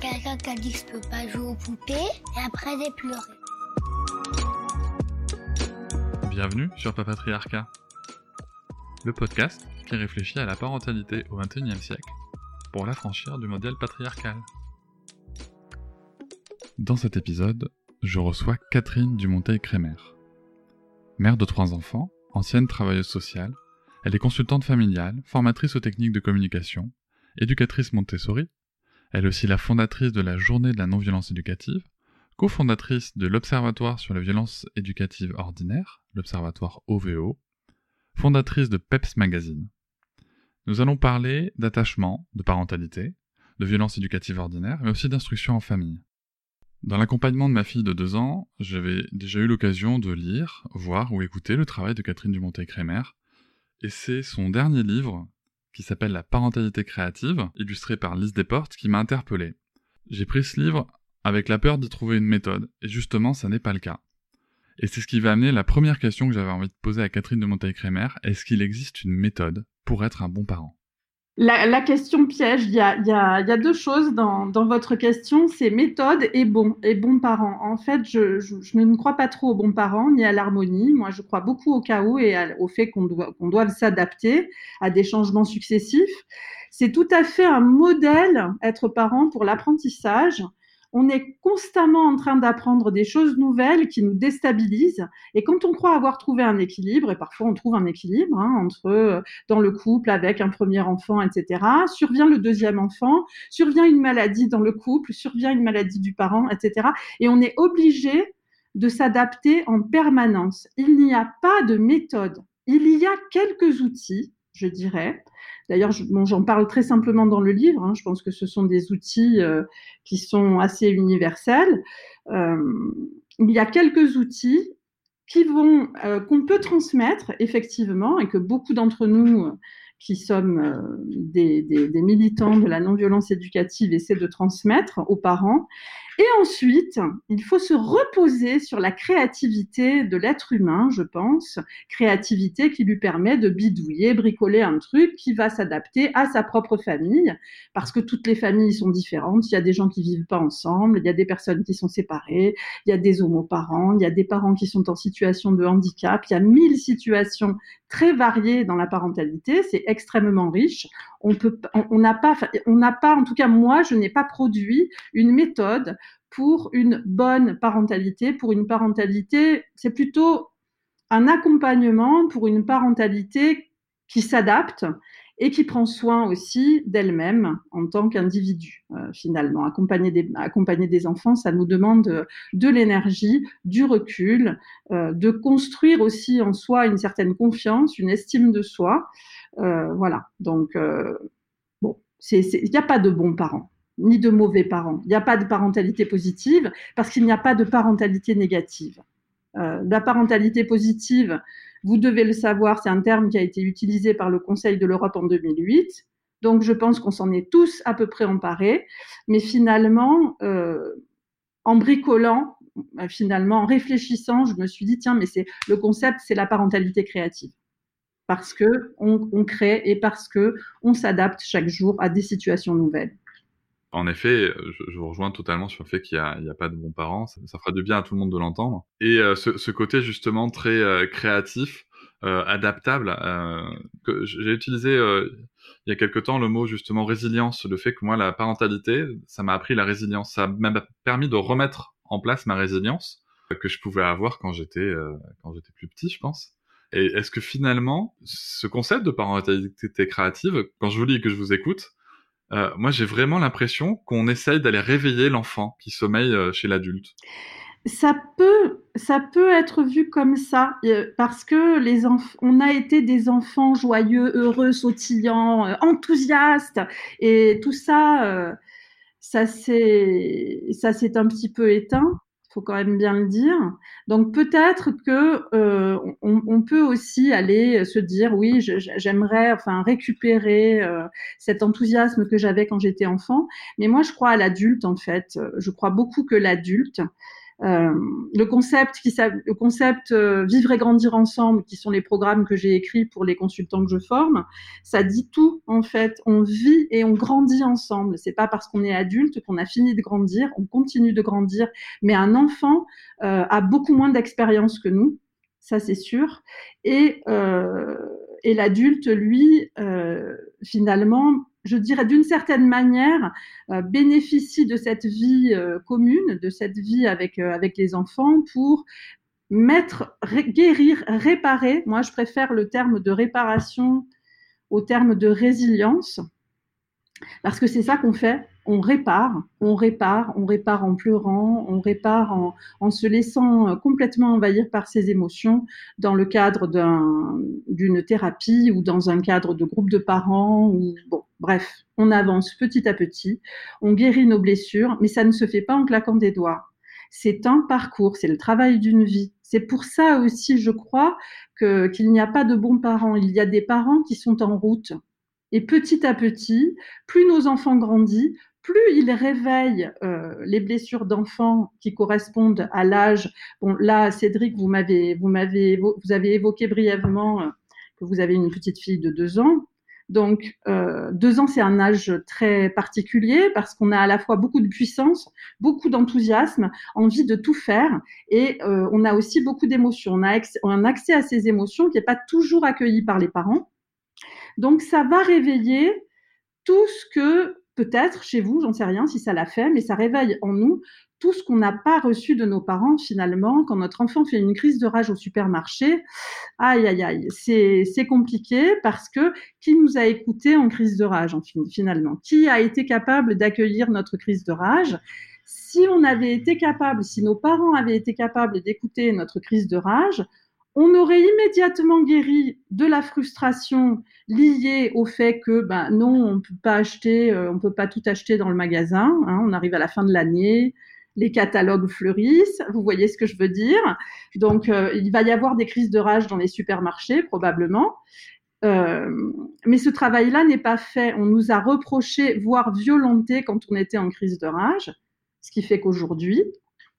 Quelqu'un qui a dit que je peux pas jouer aux poupées et après j'ai pleuré. Bienvenue sur Papatriarcat, le podcast qui réfléchit à la parentalité au XXIe siècle pour l'affranchir du modèle patriarcal. Dans cet épisode, je reçois Catherine Dumonteil-Crémer. Mère de trois enfants, ancienne travailleuse sociale, elle est consultante familiale, formatrice aux techniques de communication, éducatrice Montessori, elle est aussi la fondatrice de la Journée de la non-violence éducative, cofondatrice de l'Observatoire sur la violence éducative ordinaire, l'Observatoire OVO, fondatrice de PEPS Magazine. Nous allons parler d'attachement, de parentalité, de violence éducative ordinaire, mais aussi d'instruction en famille. Dans l'accompagnement de ma fille de deux ans, j'avais déjà eu l'occasion de lire, voir ou écouter le travail de Catherine Dumontet-Crémer, et c'est son dernier livre, qui s'appelle La parentalité créative, illustré par Lise Desportes, qui m'a interpellé. J'ai pris ce livre avec la peur d'y trouver une méthode, et justement, ça n'est pas le cas. Et c'est ce qui va amener la première question que j'avais envie de poser à Catherine de Montaille-Crémer, est-ce qu'il existe une méthode pour être un bon parent? La, question piège, il y a, deux choses dans, votre question, c'est méthode et bon, et bon parent. En fait, je, ne crois pas trop aux bons parents ni à l'harmonie. Moi, je crois beaucoup au chaos et au fait qu'on doit, qu'on doive s'adapter à des changements successifs. C'est tout à fait un modèle, être parent, pour l'apprentissage on est constamment en train d'apprendre des choses nouvelles qui nous déstabilisent. Et quand on croit avoir trouvé un équilibre, et parfois on trouve un équilibre hein, entre euh, dans le couple avec un premier enfant, etc., survient le deuxième enfant, survient une maladie dans le couple, survient une maladie du parent, etc. Et on est obligé de s'adapter en permanence. Il n'y a pas de méthode. Il y a quelques outils, je dirais, D'ailleurs, j'en parle très simplement dans le livre. Hein. je pense que ce sont des outils euh, qui sont assez universels. Euh, il y a quelques outils euh, qu'on peut transmettre effectivement et que beaucoup d'entre nous qui sommes des, militants de la non-violence éducative essaient de transmettre aux parents et ensuite, il faut se reposer sur la créativité de l'être humain, je pense, créativité qui lui permet de bidouiller, bricoler un truc qui va s'adapter à sa propre famille, parce que toutes les familles sont différentes. Il y a des gens qui vivent pas ensemble, il y a des personnes qui sont séparées, il y a des homoparents, il y a des parents qui sont en situation de handicap, il y a mille situations très variées dans la parentalité. C'est extrêmement riche. On n'a pas, n'a pas, en tout cas moi, je n'ai pas produit une méthode pour une bonne parentalité, pour une parentalité, c'est plutôt un accompagnement pour une parentalité qui s'adapte et qui prend soin aussi d'elle-même en tant qu'individu, euh, finalement. Accompagner des, enfants, ça nous demande de l'énergie, du recul, euh, de construire aussi en soi une certaine confiance, une estime de soi. Euh, voilà, donc, bon, il n'y a pas de bons parents ni de mauvais parents. Il n'y a pas de parentalité positive parce qu'il n'y a pas de parentalité négative. La parentalité positive, vous devez le savoir, c'est un terme qui a été utilisé par le Conseil de l'Europe en 2008. Donc je pense qu'on s'en est tous à peu près emparés. Mais finalement, euh, en bricolant, euh, finalement, en réfléchissant, je me suis dit, tiens, mais c'est le concept, c'est la parentalité créative parce que on, crée et parce que on s'adapte chaque jour à des situations nouvelles. En effet, je, vous rejoins totalement sur le fait qu'il n'y a, pas de bons parents. Ça, fera du bien à tout le monde de l'entendre. Et euh, ce, côté justement très euh, créatif, euh, adaptable, j'ai utilisé il y a quelque temps le mot justement résilience, le fait que moi la parentalité, ça m'a appris la résilience, ça m'a permis de remettre en place ma résilience que je pouvais avoir quand j'étais quand j'étais plus petit, je pense. Et est-ce que finalement, ce concept de parentalité créative, quand je vous lis et que je vous écoute, euh, moi, j'ai vraiment l'impression qu'on essaye d'aller réveiller l'enfant qui sommeille euh, chez l'adulte. Ça peut, ça peut être vu comme ça, euh, parce que les on a été des enfants joyeux, heureux, sautillants, enthousiastes, et tout ça, ça s'est un petit peu éteint faut quand même bien le dire. Donc peut-être que euh, on, peut aussi aller se dire oui, j'aimerais enfin récupérer euh, cet enthousiasme que j'avais quand j'étais enfant. Mais moi, je crois à l'adulte en fait. Je crois beaucoup que l'adulte euh, le concept, qui, le concept euh, vivre et grandir ensemble, qui sont les programmes que j'ai écrits pour les consultants que je forme, ça dit tout en fait. On vit et on grandit ensemble. C'est pas parce qu'on est adulte qu'on a fini de grandir, on continue de grandir. Mais un enfant euh, a beaucoup moins d'expérience que nous, ça c'est sûr. Et, l'adulte, lui, finalement, je dirais d'une certaine manière, euh, bénéficie de cette vie euh, commune, de cette vie avec, euh, les enfants pour mettre, guérir, réparer. Moi, je préfère le terme de réparation au terme de résilience, parce que c'est ça qu'on fait on répare, on répare, on répare en pleurant, on répare en, se laissant euh, complètement envahir par ses émotions dans le cadre d'une thérapie ou dans un cadre de groupe de parents ou bon, bref, on avance petit à petit, on guérit nos blessures, mais ça ne se fait pas en claquant des doigts. C'est un parcours, c'est le travail d'une vie. C'est pour ça aussi, je crois, qu'il n'y a pas de bons parents. Il y a des parents qui sont en route, et petit à petit, plus nos enfants grandissent, plus ils réveillent euh, les blessures d'enfants qui correspondent à l'âge. Bon, là, Cédric, vous m'avez, vous m'avez, vous avez évoqué brièvement euh, que vous avez une petite fille de deux ans. Donc, euh, deux ans, c'est un âge très particulier parce qu'on a à la fois beaucoup de puissance, beaucoup d'enthousiasme, envie de tout faire, et on a aussi beaucoup d'émotions. On a un accès à ces émotions qui n'est pas toujours accueilli par les parents. Donc, ça va réveiller tout ce que peut-être chez vous, j'en sais rien si ça l'a fait, mais ça réveille en nous tout ce qu'on n'a pas reçu de nos parents finalement. Quand notre enfant fait une crise de rage au supermarché, aïe aïe aïe, c'est compliqué parce que qui nous a écouté en crise de rage finalement? Qui a été capable d'accueillir notre crise de rage? Si on avait été capable, si nos parents avaient été capables d'écouter notre crise de rage, on aurait immédiatement guéri de la frustration liée au fait que ben non, on peut pas acheter, euh, on peut pas tout acheter dans le magasin. Hein, on arrive à la fin de l'année, les catalogues fleurissent. Vous voyez ce que je veux dire Donc, euh, il va y avoir des crises de rage dans les supermarchés probablement. Euh, mais ce travail-là n'est pas fait. On nous a reproché, voire violenté quand on était en crise de rage, ce qui fait qu'aujourd'hui,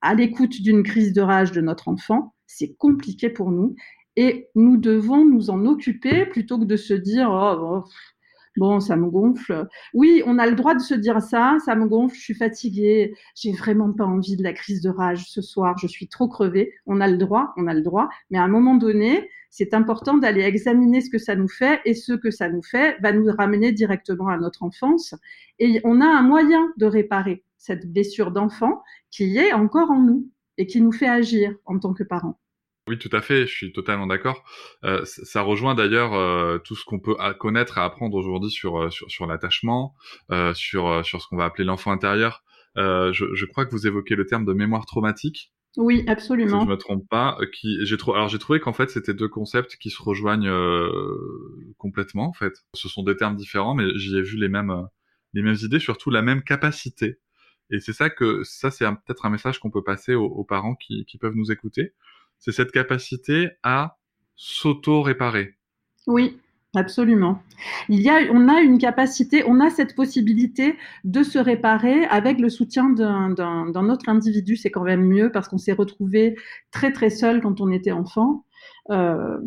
à l'écoute d'une crise de rage de notre enfant, c'est compliqué pour nous et nous devons nous en occuper plutôt que de se dire oh, bon, ça me gonfle. Oui, on a le droit de se dire ça, ça me gonfle, je suis fatiguée, j'ai vraiment pas envie de la crise de rage ce soir, je suis trop crevée. On a le droit, on a le droit, mais à un moment donné, c'est important d'aller examiner ce que ça nous fait et ce que ça nous fait va nous ramener directement à notre enfance et on a un moyen de réparer cette blessure d'enfant qui est encore en nous et qui nous fait agir en tant que parents. Oui, tout à fait, je suis totalement d'accord. Euh, ça rejoint d'ailleurs euh, tout ce qu'on peut connaître et apprendre aujourd'hui sur, euh, sur, sur l'attachement, euh, sur, sur ce qu'on va appeler l'enfant intérieur. Je, je, crois que vous évoquez le terme de mémoire traumatique. Oui, absolument. Si je me trompe pas, qui j'ai trouvé. Alors j'ai trouvé qu'en fait c'était deux concepts qui se rejoignent complètement. En fait, ce sont des termes différents, mais j'y ai vu les mêmes les mêmes idées, surtout la même capacité. Et c'est ça que ça c'est peut-être un message qu'on peut passer aux, parents qui, qui peuvent nous écouter c'est cette capacité à s'auto-réparer. Oui, absolument. Il y a, on a une capacité, on a cette possibilité de se réparer avec le soutien d'un autre individu. C'est quand même mieux parce qu'on s'est retrouvé très très seul quand on était enfant. Euh,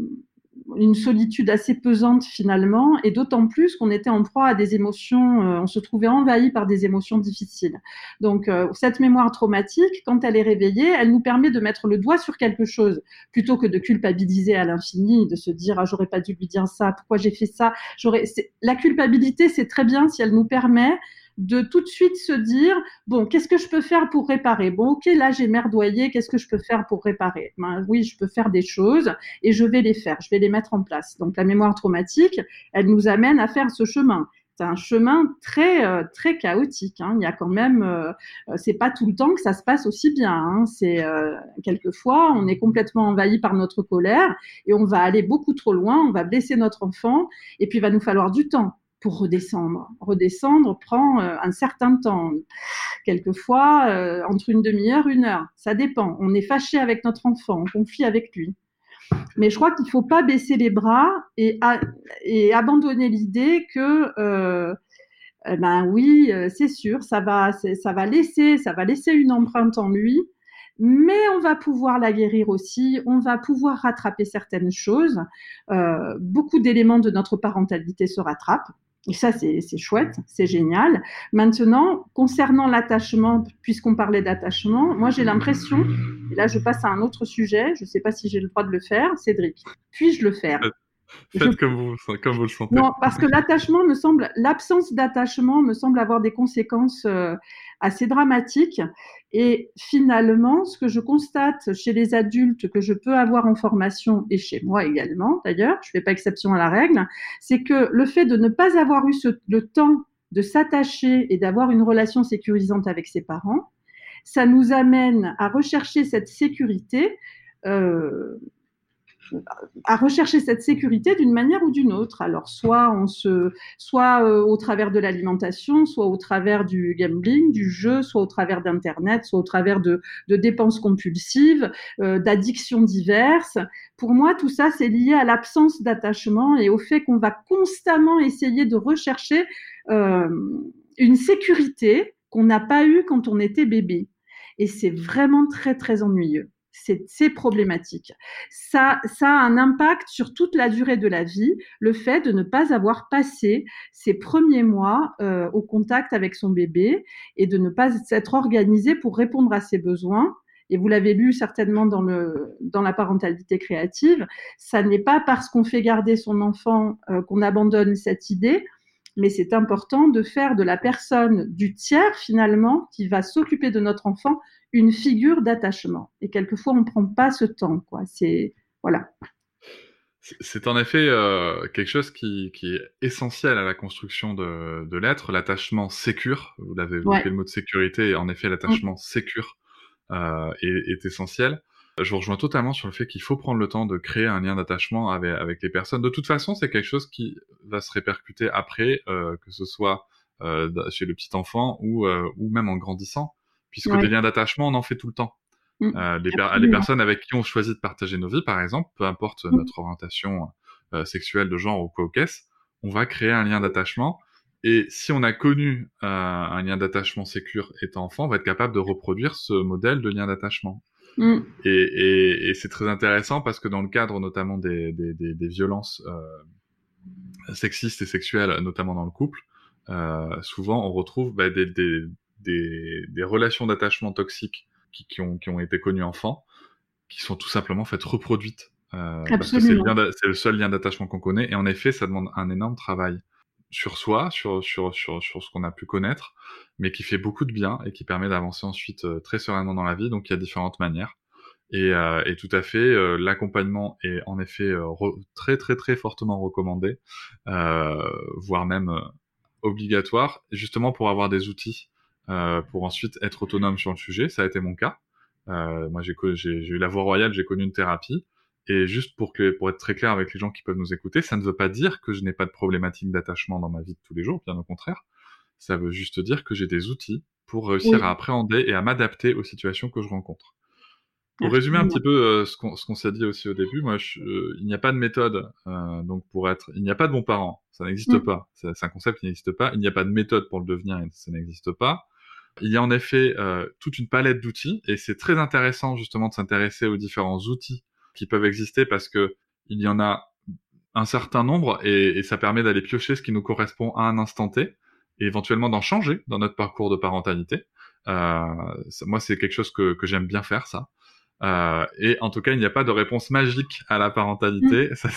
une solitude assez pesante finalement, et d'autant plus qu'on était en proie à des émotions, euh, on se trouvait envahi par des émotions difficiles. Donc euh, cette mémoire traumatique, quand elle est réveillée, elle nous permet de mettre le doigt sur quelque chose, plutôt que de culpabiliser à l'infini, de se dire ah j'aurais pas dû lui dire ça, pourquoi j'ai fait ça. J'aurais. La culpabilité, c'est très bien si elle nous permet de tout de suite se dire bon, qu'est-ce que je peux faire pour réparer? Bon, ok, là j'ai merdoyé, qu'est-ce que je peux faire pour réparer? Ben, Oui, je peux faire des choses et je vais les faire, je vais les mettre en place. Donc la mémoire traumatique, elle nous amène à faire ce chemin. C'est un chemin très euh, très chaotique. Hein. Il y a quand même, euh, c'est pas tout le temps que ça se passe aussi bien. Hein. C'est euh, quelquefois on est complètement envahi par notre colère et on va aller beaucoup trop loin, on va blesser notre enfant et puis il va nous falloir du temps pour redescendre. Redescendre prend euh, un certain temps, quelquefois euh, entre une demi-heure, une heure, ça dépend. On est fâché avec notre enfant, on confie avec lui. Mais je crois qu'il ne faut pas baisser les bras et, abandonner l'idée que, euh, eh ben oui, c'est sûr, ça va, laisser, une empreinte en lui mais on va pouvoir la guérir aussi, on va pouvoir rattraper certaines choses. Beaucoup d'éléments de notre parentalité se rattrapent. Et ça, c'est chouette, c'est génial. Maintenant, concernant l'attachement, puisqu'on parlait d'attachement, moi j'ai l'impression, et là je passe à un autre sujet, je ne sais pas si j'ai le droit de le faire, Cédric, puis-je le faire? Faites comme, vous, comme vous le sentez. Non, parce que l'attachement me semble, l'absence d'attachement me semble avoir des conséquences euh, assez dramatiques. Et finalement, ce que je constate chez les adultes que je peux avoir en formation et chez moi également, d'ailleurs, je ne fais pas exception à la règle, c'est que le fait de ne pas avoir eu le temps de s'attacher et d'avoir une relation sécurisante avec ses parents, ça nous amène à rechercher cette sécurité euh, à rechercher cette sécurité d'une manière ou d'une autre. Alors, soit, on se, soit euh, au travers de l'alimentation, soit au travers du gambling, du jeu, soit au travers d'Internet, soit au travers de, dépenses compulsives, euh, d'addictions diverses. Pour moi, tout ça, c'est lié à l'absence d'attachement et au fait qu'on va constamment essayer de rechercher euh, une sécurité qu'on n'a pas eue quand on était bébé. Et c'est vraiment très, très ennuyeux c'est problématique. Ça, a un impact sur toute la durée de la vie, le fait de ne pas avoir passé ses premiers mois euh, au contact avec son bébé et de ne pas s'être organisé pour répondre à ses besoins. Et vous l'avez lu certainement dans, le, dans la parentalité créative, ça n'est pas parce qu'on fait garder son enfant euh, qu'on abandonne cette idée, mais c'est important de faire de la personne du tiers finalement qui va s'occuper de notre enfant une figure d'attachement. Et quelquefois, on ne prend pas ce temps. Quoi. C'est voilà. C'est en effet euh, quelque chose qui, qui, est essentiel à la construction de, de l'être, l'attachement sécure. Vous l'avez évoqué le mot de sécurité, et en effet, l'attachement mm. sécure euh, est, est, essentiel. Je vous rejoins totalement sur le fait qu'il faut prendre le temps de créer un lien d'attachement avec, avec, les personnes. De toute façon, c'est quelque chose qui va se répercuter après, euh, que ce soit chez le petit enfant ou, ou même en grandissant puisque des liens d'attachement, on en fait tout le temps. Mmh. Euh, les, personnes avec qui on choisit de partager nos vies, par exemple, peu importe mmh. notre orientation euh, sexuelle de genre ou quoi au caisse, on va créer un lien d'attachement. Et si on a connu euh, un lien d'attachement sécure étant enfant, on va être capable de reproduire ce modèle de lien d'attachement. Mmh. Et, et, et c'est très intéressant parce que dans le cadre notamment des, des, des, des violences euh, sexistes et sexuelles, notamment dans le couple, euh, souvent on retrouve bah, des, des, des relations d'attachement toxiques qui, qui, ont, qui ont été connues enfants, qui sont tout simplement faites reproduites. Euh, parce que c'est le, le, seul lien d'attachement qu'on connaît. Et en effet, ça demande un énorme travail sur soi, sur, sur, sur, sur ce qu'on a pu connaître, mais qui fait beaucoup de bien et qui permet d'avancer ensuite euh, très sereinement dans la vie. Donc il y a différentes manières. Et, euh, et tout à fait, euh, l'accompagnement est en effet très très très fortement recommandé, voire même obligatoire, justement pour avoir des outils pour ensuite être autonome sur le sujet. Ça a été mon cas. Euh, moi, j'ai eu la voie royale, j'ai connu une thérapie. Et juste pour, que, pour être très clair avec les gens qui peuvent nous écouter, ça ne veut pas dire que je n'ai pas de problématique d'attachement dans ma vie de tous les jours, bien au contraire. Ça veut juste dire que j'ai des outils pour réussir à appréhender et à m'adapter aux situations que je rencontre. Pour résumer un petit peu euh, ce qu'on s'est dit aussi au début, moi, je, euh, il n'y a pas de méthode. Euh, donc pour être, il n'y a pas de bons parents, ça n'existe mm. pas. C'est un concept qui n'existe pas. Il n'y a pas de méthode pour le devenir, ça n'existe pas. Il y a en effet euh, toute une palette d'outils et c'est très intéressant justement de s'intéresser aux différents outils qui peuvent exister parce que il y en a un certain nombre et, et ça permet d'aller piocher ce qui nous correspond à un instant T et éventuellement d'en changer dans notre parcours de parentalité. Euh, moi, c'est quelque chose que, que j'aime bien faire, ça. Euh, et en tout cas, il n'y a pas de réponse magique à la parentalité. Mm. Ça,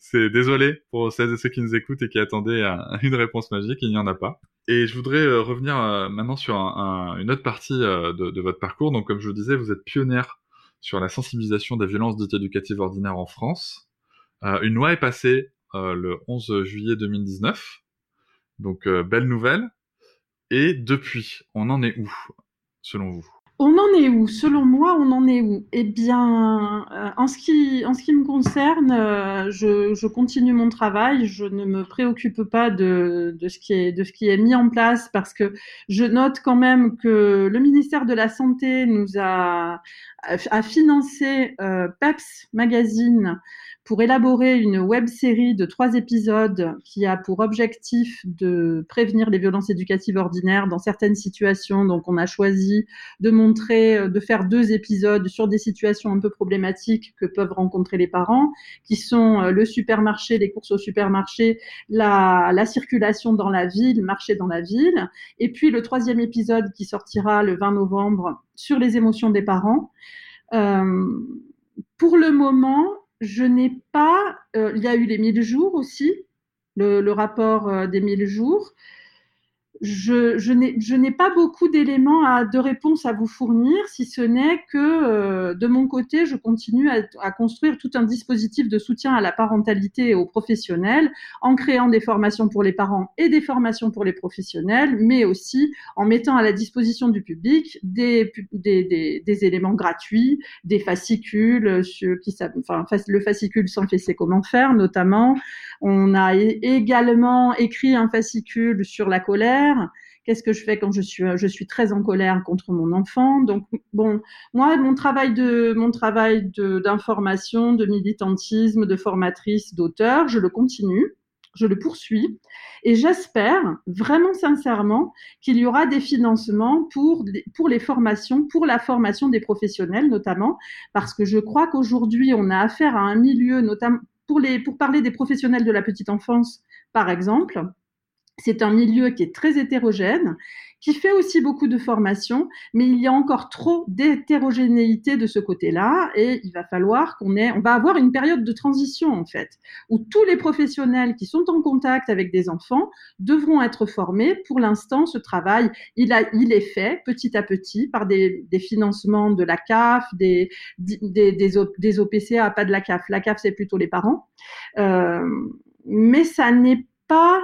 c'est, désolé pour celles et ceux qui nous écoutent et qui attendaient une réponse magique. Il n'y en a pas. Et je voudrais euh, revenir euh, maintenant sur une autre partie de, de, votre parcours. Donc, comme je vous disais, vous êtes pionnière sur la sensibilisation des violences dites éducatives ordinaires en France. une loi est passée le 11 juillet 2019. Donc, belle nouvelle. Et depuis, on en est où, selon vous? On en est où? Selon moi, on en est où? Eh bien, euh, en, ce qui, en ce qui me concerne, euh, je, continue mon travail. Je ne me préoccupe pas de, de, ce qui est, de ce qui est mis en place parce que je note quand même que le ministère de la Santé nous a, a financé euh, PEPS Magazine pour élaborer une web série de trois épisodes qui a pour objectif de prévenir les violences éducatives ordinaires dans certaines situations. Donc, on a choisi de montrer, euh, de faire deux épisodes sur des situations un peu problématiques que peuvent rencontrer les parents, qui sont euh, le supermarché, les courses au supermarché, la, la circulation dans la ville, marcher dans la ville. Et puis, le troisième épisode qui sortira le 20 novembre sur les émotions des parents. Euh, pour le moment, je n'ai pas. Euh, il y a eu les 1000 jours aussi, le, rapport euh, des 1000 jours je, n'ai pas beaucoup d'éléments de réponse à vous fournir, si ce n'est que euh, de mon côté, je continue à, construire tout un dispositif de soutien à la parentalité et aux professionnels, en créant des formations pour les parents et des formations pour les professionnels, mais aussi en mettant à la disposition du public des, éléments gratuits, des fascicules, enfin, le fascicule sans fessé comment faire notamment. On a également écrit un fascicule sur la colère Qu'est-ce que je fais quand je suis, je suis très en colère contre mon enfant? Donc, bon, moi, mon travail de, mon travail d'information, de, militantisme, de formatrice, d'auteur, je le continue je le poursuis et j'espère vraiment sincèrement qu'il y aura des financements pour, pour les formations, pour la formation des professionnels notamment, parce que je crois qu'aujourd'hui on a affaire à un milieu, notamment pour, les, pour parler des professionnels de la petite enfance par exemple, c'est un milieu qui est très hétérogène, qui fait aussi beaucoup de formations, mais il y a encore trop d'hétérogénéité de ce côté-là, et il va falloir qu'on ait, on va avoir une période de transition en fait, où tous les professionnels qui sont en contact avec des enfants devront être formés. Pour l'instant, ce travail, il, a, il est fait petit à petit par des, financements de la CAF, des, des, des, des OPCA, pas de la CAF. La CAF, c'est plutôt les parents. Euh, mais ça n'est pas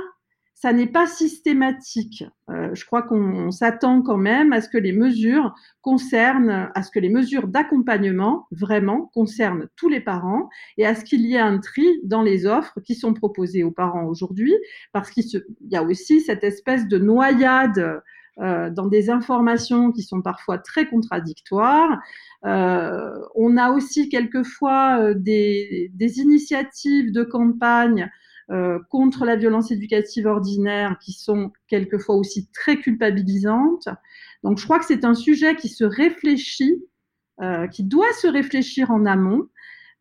ça n'est pas systématique. Euh, je crois qu'on s'attend quand même à ce que les mesures concernent, à ce que les mesures d'accompagnement vraiment concernent tous les parents et à ce qu'il y ait un tri dans les offres qui sont proposées aux parents aujourd'hui, parce qu'il y a aussi cette espèce de noyade euh, dans des informations qui sont parfois très contradictoires. Euh, on a aussi quelquefois des, initiatives de campagne euh, contre la violence éducative ordinaire qui sont quelquefois aussi très culpabilisantes. Donc je crois que c'est un sujet qui se réfléchit, euh, qui doit se réfléchir en amont.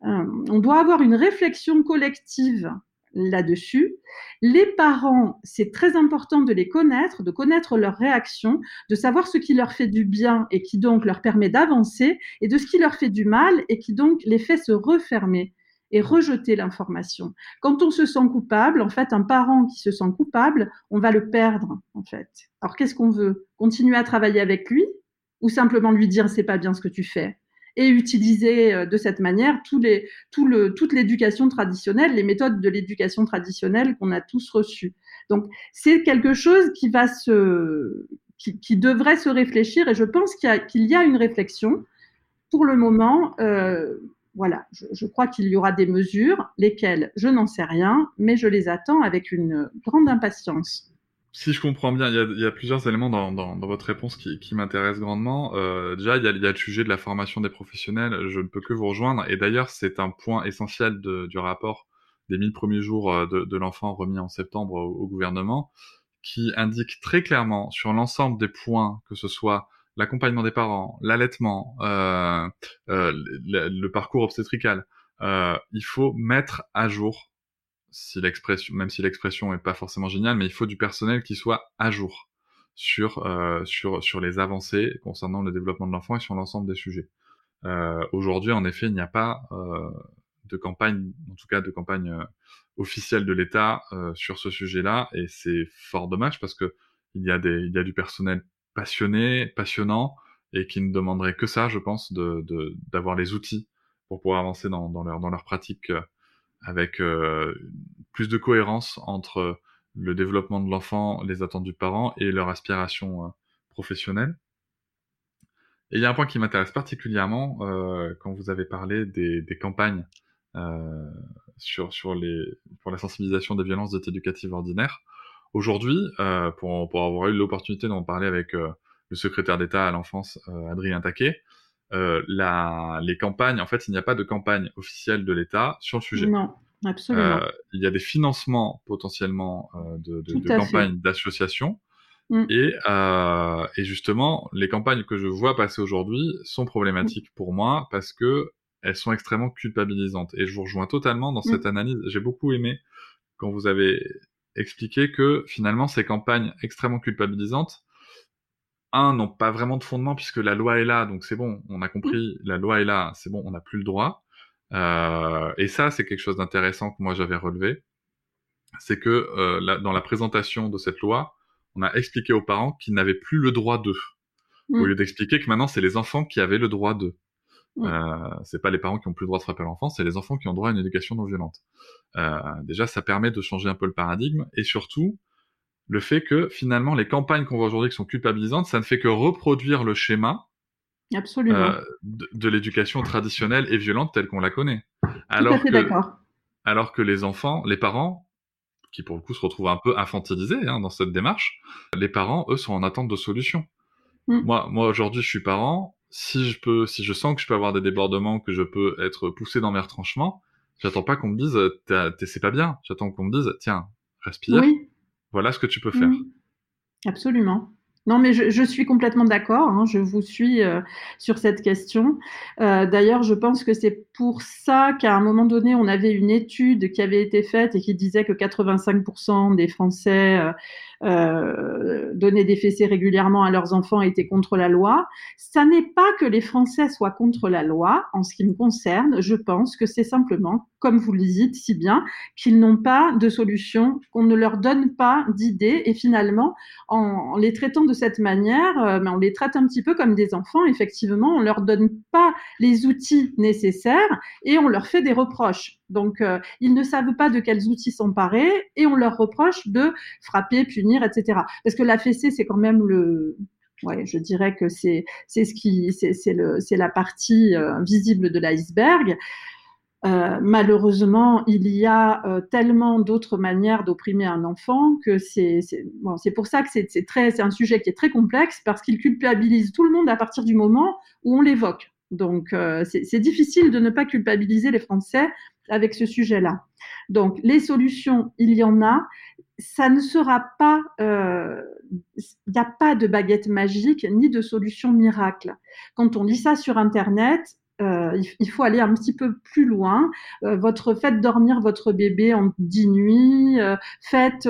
Euh, on doit avoir une réflexion collective là-dessus. Les parents, c'est très important de les connaître, de connaître leurs réactions, de savoir ce qui leur fait du bien et qui donc leur permet d'avancer, et de ce qui leur fait du mal et qui donc les fait se refermer et rejeter l'information. Quand on se sent coupable, en fait, un parent qui se sent coupable, on va le perdre, en fait. Alors, qu'est-ce qu'on veut? Continuer à travailler avec lui ou simplement lui dire c'est pas bien ce que tu fais? Et utiliser euh, de cette manière les, tout le, toute l'éducation traditionnelle, les méthodes de l'éducation traditionnelle qu'on a tous reçues. Donc, c'est quelque chose qui va se, qui, devrait se réfléchir et je pense qu'il y a, qu'il y a une réflexion. Pour le moment, euh, voilà, je, crois qu'il y aura des mesures, lesquelles je n'en sais rien, mais je les attends avec une grande impatience. Si je comprends bien, il y a, plusieurs éléments dans, votre réponse qui, m'intéressent grandement. Euh, déjà, il y, a, le sujet de la formation des professionnels. Je ne peux que vous rejoindre. Et d'ailleurs, c'est un point essentiel du rapport des 1000 premiers jours euh, de, l'enfant remis en septembre au, gouvernement, qui indique très clairement sur l'ensemble des points, que ce soit l'accompagnement des parents, l'allaitement, euh, euh, le, parcours obstétrical, euh, il faut mettre à jour, si l'expression, même si l'expression est pas forcément géniale, mais il faut du personnel qui soit à jour sur euh, sur sur les avancées concernant le développement de l'enfant et sur l'ensemble des sujets. Euh, Aujourd'hui, en effet, il n'y a pas euh, de campagne, en tout cas de campagne officielle de l'État sur ce sujet-là, et c'est fort dommage parce que il y a des il y a du personnel passionné, passionnant, et qui ne demanderaient que ça, je pense, de d'avoir les outils pour pouvoir avancer dans, leur dans leur pratique euh, avec euh, plus de cohérence entre le développement de l'enfant, les attentes du parent et leur aspiration euh, professionnelle. Et il y a un point qui m'intéresse particulièrement euh, quand vous avez parlé des, campagnes sur, sur les, pour la sensibilisation des violences dites éducatives ordinaires. Aujourd'hui, euh, pour, pour avoir eu l'opportunité d'en parler avec euh, le secrétaire d'État à l'enfance, euh, Adrien Taquet, la, les campagnes, en fait, il n'y a pas de campagne officielle de l'État sur le sujet. Non, absolument. il y a des financements potentiellement de, de, de campagnes d'associations. Mm. Et, et, justement, les campagnes que je vois passer aujourd'hui sont problématiques pour moi parce que elles sont extrêmement culpabilisantes. Et je vous rejoins totalement dans cette mm. analyse. J'ai beaucoup aimé quand vous avez expliqué que finalement ces campagnes extrêmement culpabilisantes, un, n'ont pas vraiment de fondement puisque la loi est là, donc c'est bon, on a compris, mm. la loi est là, c'est bon, on n'a plus le droit. Euh, et ça, c'est quelque chose d'intéressant que moi j'avais relevé. C'est que euh, dans la présentation de cette loi, on a expliqué aux parents qu'ils n'avaient plus le droit d'eux. Au mm. lieu d'expliquer que maintenant c'est les enfants qui avaient le droit d'eux. Euh, c'est pas les parents qui ont plus le droit de frapper l'enfant, c'est les enfants qui ont droit à une éducation non violente. Euh, déjà, ça permet de changer un peu le paradigme et surtout le fait que finalement les campagnes qu'on voit aujourd'hui qui sont culpabilisantes, ça ne fait que reproduire le schéma Absolument. Euh, de, l'éducation traditionnelle et violente telle qu'on la connaît. Alors Tout à fait que, alors que les enfants, les parents, qui pour le coup se retrouvent un peu infantilisés hein, dans cette démarche, les parents, eux, sont en attente de solutions. Mm. Moi, moi aujourd'hui, je suis parent si je peux, si je sens que je peux avoir des débordements, que je peux être poussé dans mes retranchements, j'attends pas qu'on me dise c'est pas bien. J'attends qu'on me dise tiens, respire. Voilà ce que tu peux faire. Absolument. Non, mais je, suis complètement d'accord. Hein, je vous suis euh, sur cette question. Euh, d'ailleurs, je pense que c'est pour ça qu'à un moment donné, on avait une étude qui avait été faite et qui disait que 85% des Français euh, donner des fessées régulièrement à leurs enfants était contre la loi. Ça n'est pas que les Français soient contre la loi. En ce qui me concerne, je pense que c'est simplement, comme vous le dites si bien, qu'ils n'ont pas de solution, qu'on ne leur donne pas d'idées. Et finalement, en, les traitant de cette manière, euh, ben, on les traite un petit peu comme des enfants. Effectivement, on leur donne pas les outils nécessaires et on leur fait des reproches. Donc, euh, ils ne savent pas de quels outils s'emparer et on leur reproche de frapper, punir, etc. Parce que la fessée, c'est quand même le, ouais, je dirais que c'est c'est ce qui c'est le c'est la partie euh, visible de l'iceberg. Euh, malheureusement, il y a tellement d'autres manières d'opprimer un enfant que c'est bon, c'est pour ça que c'est très c'est un sujet qui est très complexe parce qu'il culpabilise tout le monde à partir du moment où on l'évoque. Donc, c'est difficile de ne pas culpabiliser les Français avec ce sujet-là. Donc, les solutions, il y en a. Ça ne sera pas, euh, il n'y a pas de baguette magique ni de solution miracle. Quand on lit ça sur Internet, euh, il, faut aller un petit peu plus loin. Euh, votre faites dormir votre bébé en dix nuits. faites,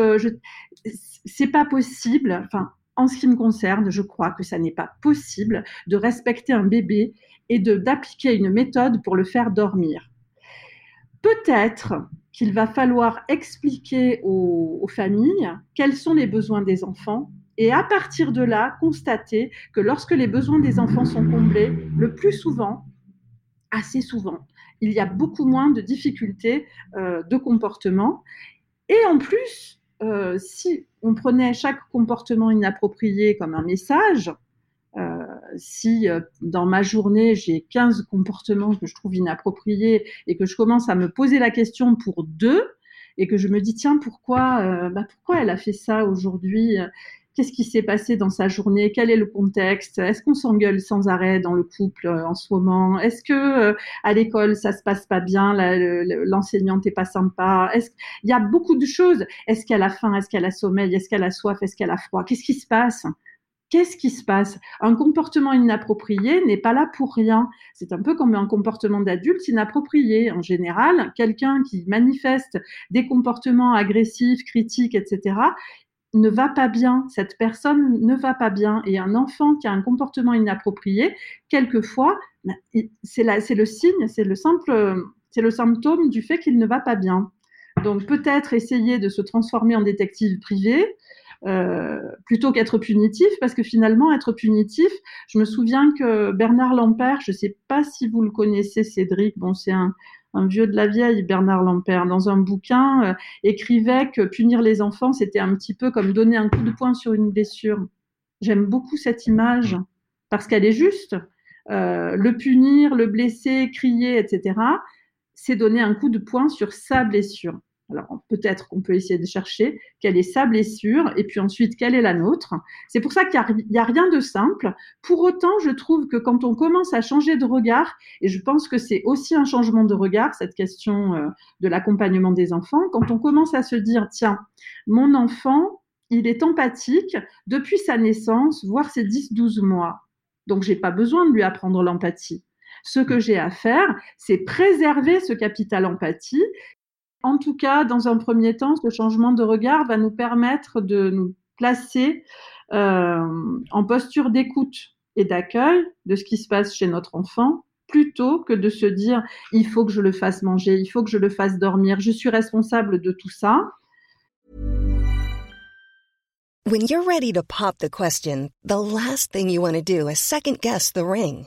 c'est pas possible. Enfin, en ce qui me concerne, je crois que ça n'est pas possible de respecter un bébé et d'appliquer une méthode pour le faire dormir peut-être qu'il va falloir expliquer aux, familles quels sont les besoins des enfants et à partir de là, constater que lorsque les besoins des enfants sont comblés, le plus souvent, assez souvent, il y a beaucoup moins de difficultés euh, de comportement. Et en plus, euh, si on prenait chaque comportement inapproprié comme un message, euh, si euh, dans ma journée j'ai 15 comportements que je trouve inappropriés et que je commence à me poser la question pour deux et que je me dis tiens pourquoi euh, bah, pourquoi elle a fait ça aujourd'hui? Qu'est-ce qui s'est passé dans sa journée? Quel est le contexte? Est-ce qu'on s'engueule sans arrêt dans le couple en ce moment? Est-ce que à l'école ça se passe pas bien? L'enseignante est pas sympa? Il y a beaucoup de choses. Est-ce qu'elle a faim? Est-ce qu'elle a sommeil? Est-ce qu'elle a soif? Est-ce qu'elle a froid? Qu'est-ce qui se passe? Qu'est-ce qui se passe? Un comportement inapproprié n'est pas là pour rien. C'est un peu comme un comportement d'adulte inapproprié. En général, quelqu'un qui manifeste des comportements agressifs, critiques, etc., ne va pas bien. Cette personne ne va pas bien. Et un enfant qui a un comportement inapproprié, quelquefois, ben, c'est le signe, c'est le simple, c'est le symptôme du fait qu'il ne va pas bien. Donc peut-être essayer de se transformer en détective privé, euh, plutôt qu'être punitif, parce que finalement, être punitif, je me souviens que Bernard Lampert, je ne sais pas si vous le connaissez, Cédric, bon, c'est un, vieux de la vieille, Bernard Lampert, dans un bouquin, euh, écrivait que punir les enfants, c'était un petit peu comme donner un coup de poing sur une blessure. J'aime beaucoup cette image parce qu'elle est juste. euh, le punir, le blesser, crier, etc., c'est donner un coup de poing sur sa blessure. Alors peut-être qu'on peut essayer de chercher quelle est sa blessure et puis ensuite quelle est la nôtre. C'est pour ça qu'il n'y a, rien de simple. Pour autant, je trouve que quand on commence à changer de regard, et je pense que c'est aussi un changement de regard, cette question euh, de l'accompagnement des enfants, quand on commence à se dire, tiens, mon enfant, il est empathique depuis sa naissance, voire ses 10-12 mois. Donc j'ai pas besoin de lui apprendre l'empathie. Ce que j'ai à faire, c'est préserver ce capital empathie en tout cas, dans un premier temps, ce changement de regard va nous permettre de nous placer euh, en posture d'écoute et d'accueil de ce qui se passe chez notre enfant, plutôt que de se dire il faut que je le fasse manger, il faut que je le fasse dormir, je suis responsable de tout ça. When you're ready to pop the question, the last thing you want to do is second guess the ring.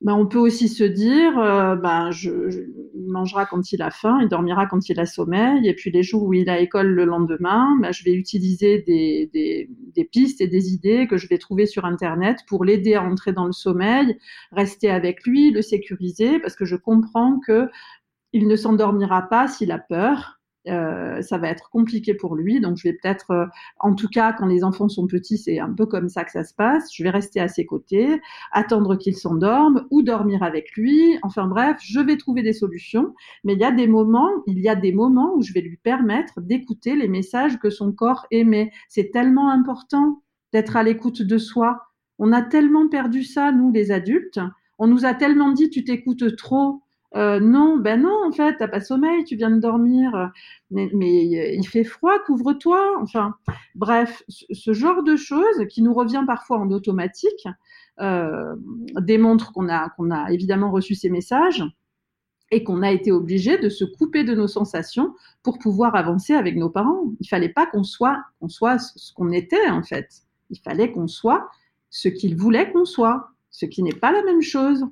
Ben, on peut aussi se dire, ben, je, il mangera quand il a faim, il dormira quand il a sommeil, et puis les jours où il a école le lendemain, ben, je vais utiliser des, des, des, pistes et des idées que je vais trouver sur Internet pour l'aider à entrer dans le sommeil, rester avec lui, le sécuriser, parce que je comprends que il ne s'endormira pas s'il a peur, euh, ça va être compliqué pour lui. Donc, je vais peut-être, euh, en tout cas, quand les enfants sont petits, c'est un peu comme ça que ça se passe. Je vais rester à ses côtés, attendre qu'il s'endorme ou dormir avec lui. Enfin bref, je vais trouver des solutions. Mais il y a des moments, il y a des moments où je vais lui permettre d'écouter les messages que son corps émet. C'est tellement important d'être à l'écoute de soi. On a tellement perdu ça, nous, les adultes. On nous a tellement dit, tu t'écoutes trop. Euh, non, ben non, en fait, t'as pas sommeil, tu viens de dormir, mais, il fait froid, couvre-toi. Enfin, bref, ce genre de choses qui nous revient parfois en automatique euh, démontre qu'on a, a évidemment reçu ces messages et qu'on a été obligé de se couper de nos sensations pour pouvoir avancer avec nos parents. Il fallait pas qu'on soit, qu'on soit ce qu'on était en fait. Il fallait qu'on soit ce qu'ils voulaient qu'on soit, ce qui n'est pas la même chose.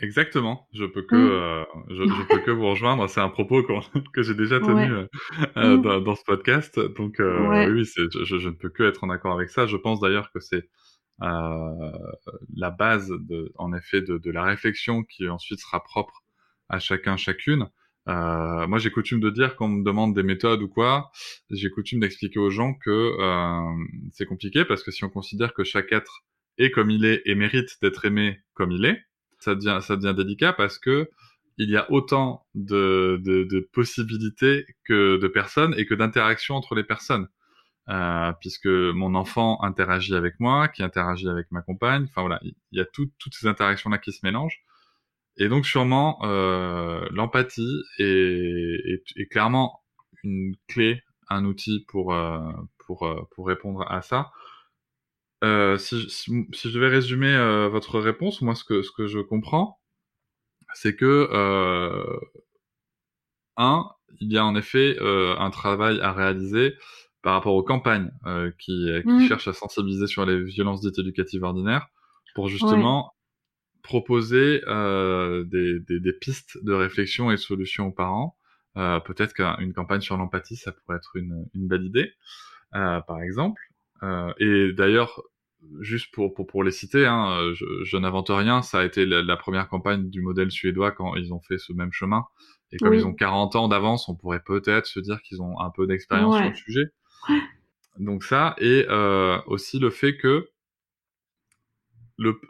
Exactement. Je peux que mm. euh, je, je, peux que vous rejoindre. C'est un propos que j'ai déjà tenu euh, euh mm. dans, dans, ce podcast. Donc euh, oui, je, je, ne peux que être en accord avec ça. Je pense d'ailleurs que c'est la base, de, en effet, de, de, la réflexion qui ensuite sera propre à chacun, chacune. moi, j'ai coutume de dire quand on me demande des méthodes ou quoi, j'ai coutume d'expliquer aux gens que c'est compliqué parce que si on considère que chaque être est comme il est et mérite d'être aimé comme il est, ça devient, ça devient délicat parce que il y a autant de, de, de possibilités que de personnes et que d'interactions entre les personnes. Euh, puisque mon enfant interagit avec moi, qui interagit avec ma compagne. Enfin voilà, il y a toutes ces interactions-là qui se mélangent. Et donc sûrement, euh, l'empathie est, est, est, clairement une clé, un outil pour, euh, pour, euh, pour répondre à ça. Euh, si, si, si, je devais résumer euh, votre réponse, moi, ce que, ce que je comprends, c'est que, euh, un, il y a en effet euh, un travail à réaliser par rapport aux campagnes euh, qui, qui mmh. cherchent à sensibiliser sur les violences dites éducatives ordinaires pour justement ouais. proposer des, des, des, pistes de réflexion et de solutions aux parents. Peut-être qu'une campagne sur l'empathie, ça pourrait être une, une belle idée, par exemple. Euh, et d'ailleurs, juste pour, pour, pour les citer, hein, je, je n'invente rien, ça a été la, la, première campagne du modèle suédois quand ils ont fait ce même chemin. Et comme oui. ils ont 40 ans d'avance, on pourrait peut-être se dire qu'ils ont un peu d'expérience ouais. sur le sujet. Donc ça, et euh, aussi le fait que, le,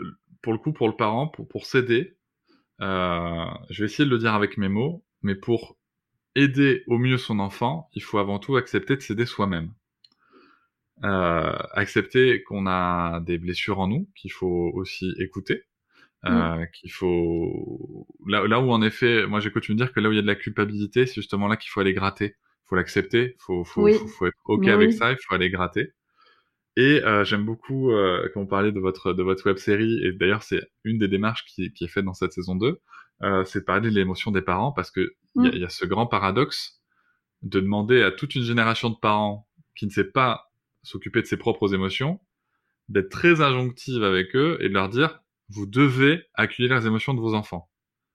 pour le coup, pour le parent, pour, pour s'aider, euh, je vais essayer de le dire avec mes mots, mais pour aider au mieux son enfant, il faut avant tout accepter de s'aider soi-même euh, accepter qu'on a des blessures en nous qu'il faut aussi écouter euh, mmh. qu'il faut là, là où en effet moi j'ai coutume dire que là où il y a de la culpabilité c'est justement là qu'il faut aller gratter faut l'accepter faut faut, oui. faut, faut être ok oui. avec ça il faut aller gratter et euh, j'aime beaucoup euh, quand on parlait de votre de votre web série et d'ailleurs c'est une des démarches qui, qui est faite dans cette saison 2 euh, c'est de parler de l'émotion des parents parce que il y, a- Mm. il y a ce grand paradoxe de demander à toute une génération de parents qui ne sait pas s'occuper de ses propres émotions d'être très injonctive avec eux et de leur dire vous devez accueillir les émotions de vos enfants.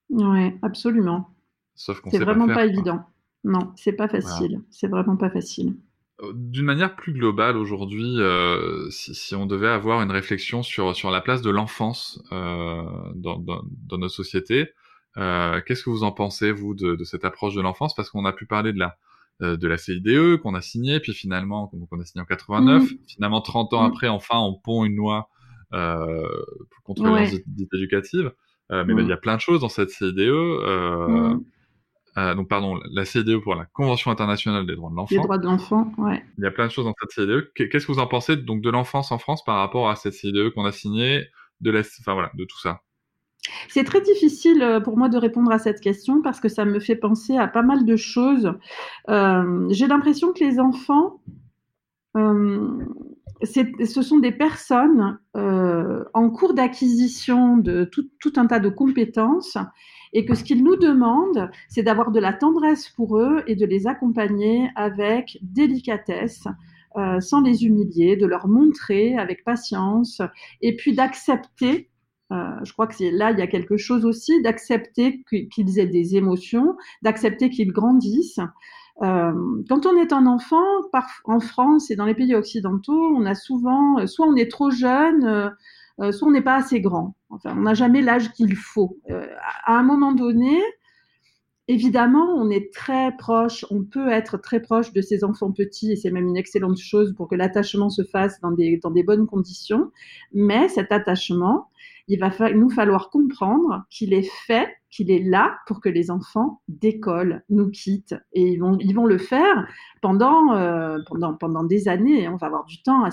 Ouais, absolument. Sauf qu'on C'est vraiment pas, pas, faire, évident. Non, c'est pas facile. C'est vraiment pas facile. Euh, D'une manière plus globale aujourd'hui, euh, si, si on devait avoir une réflexion sur sur la place de l'enfance euh, dans, dans, dans notre société, euh, qu'est-ce que vous en pensez vous de, de cette approche de l'enfance? Parce qu'on a pu parler de la de la CIDE qu'on a signée, puis finalement donc on a signé en 89, Mhm. finalement 30 ans Mhm. après, enfin on pond une loi euh, contre Ouais. les éducatives. Euh, mais ben, il y a plein de choses dans cette CIDE. Euh, euh, donc pardon, la CIDE pour la Convention internationale des droits de Les l'enfant. droits de l'enfant, ouais. Il y a plein de choses dans cette CIDE. Qu'est- Qu'est-ce que vous en pensez donc de l'enfance en France par rapport à cette CIDE qu'on a signée, de la, enfin voilà, de tout ça? C'est très difficile euh, pour moi de répondre à cette question parce que ça me fait penser à pas mal de choses. Euh, J'ai l'impression que les enfants, euh, ce sont des personnes en cours d'acquisition de tout, un tas de compétences et que ce qu'ils nous demandent, c'est d'avoir de la tendresse pour eux et de les accompagner avec délicatesse, sans les humilier, de leur montrer avec patience et puis d'accepter je crois que là, il y a quelque chose aussi d'accepter qu'ils aient des émotions, d'accepter qu'ils grandissent. Euh, quand on est un enfant, en France et dans les pays occidentaux, on a souvent, euh, soit on est trop jeune, euh, euh, soit on n'est pas assez grand. Enfin, on n'a jamais l'âge qu'il faut. Euh, à un moment donné, évidemment, on est très proche, on peut être très proche de ces enfants petits, et c'est même une excellente chose pour que l'attachement se fasse dans des, dans des bonnes conditions. Mais cet attachement, il va nous falloir comprendre qu'il est fait, qu'il est là pour que les enfants décollent, nous quittent. Et ils vont, le faire pendant, euh, pendant, des années. On va avoir du temps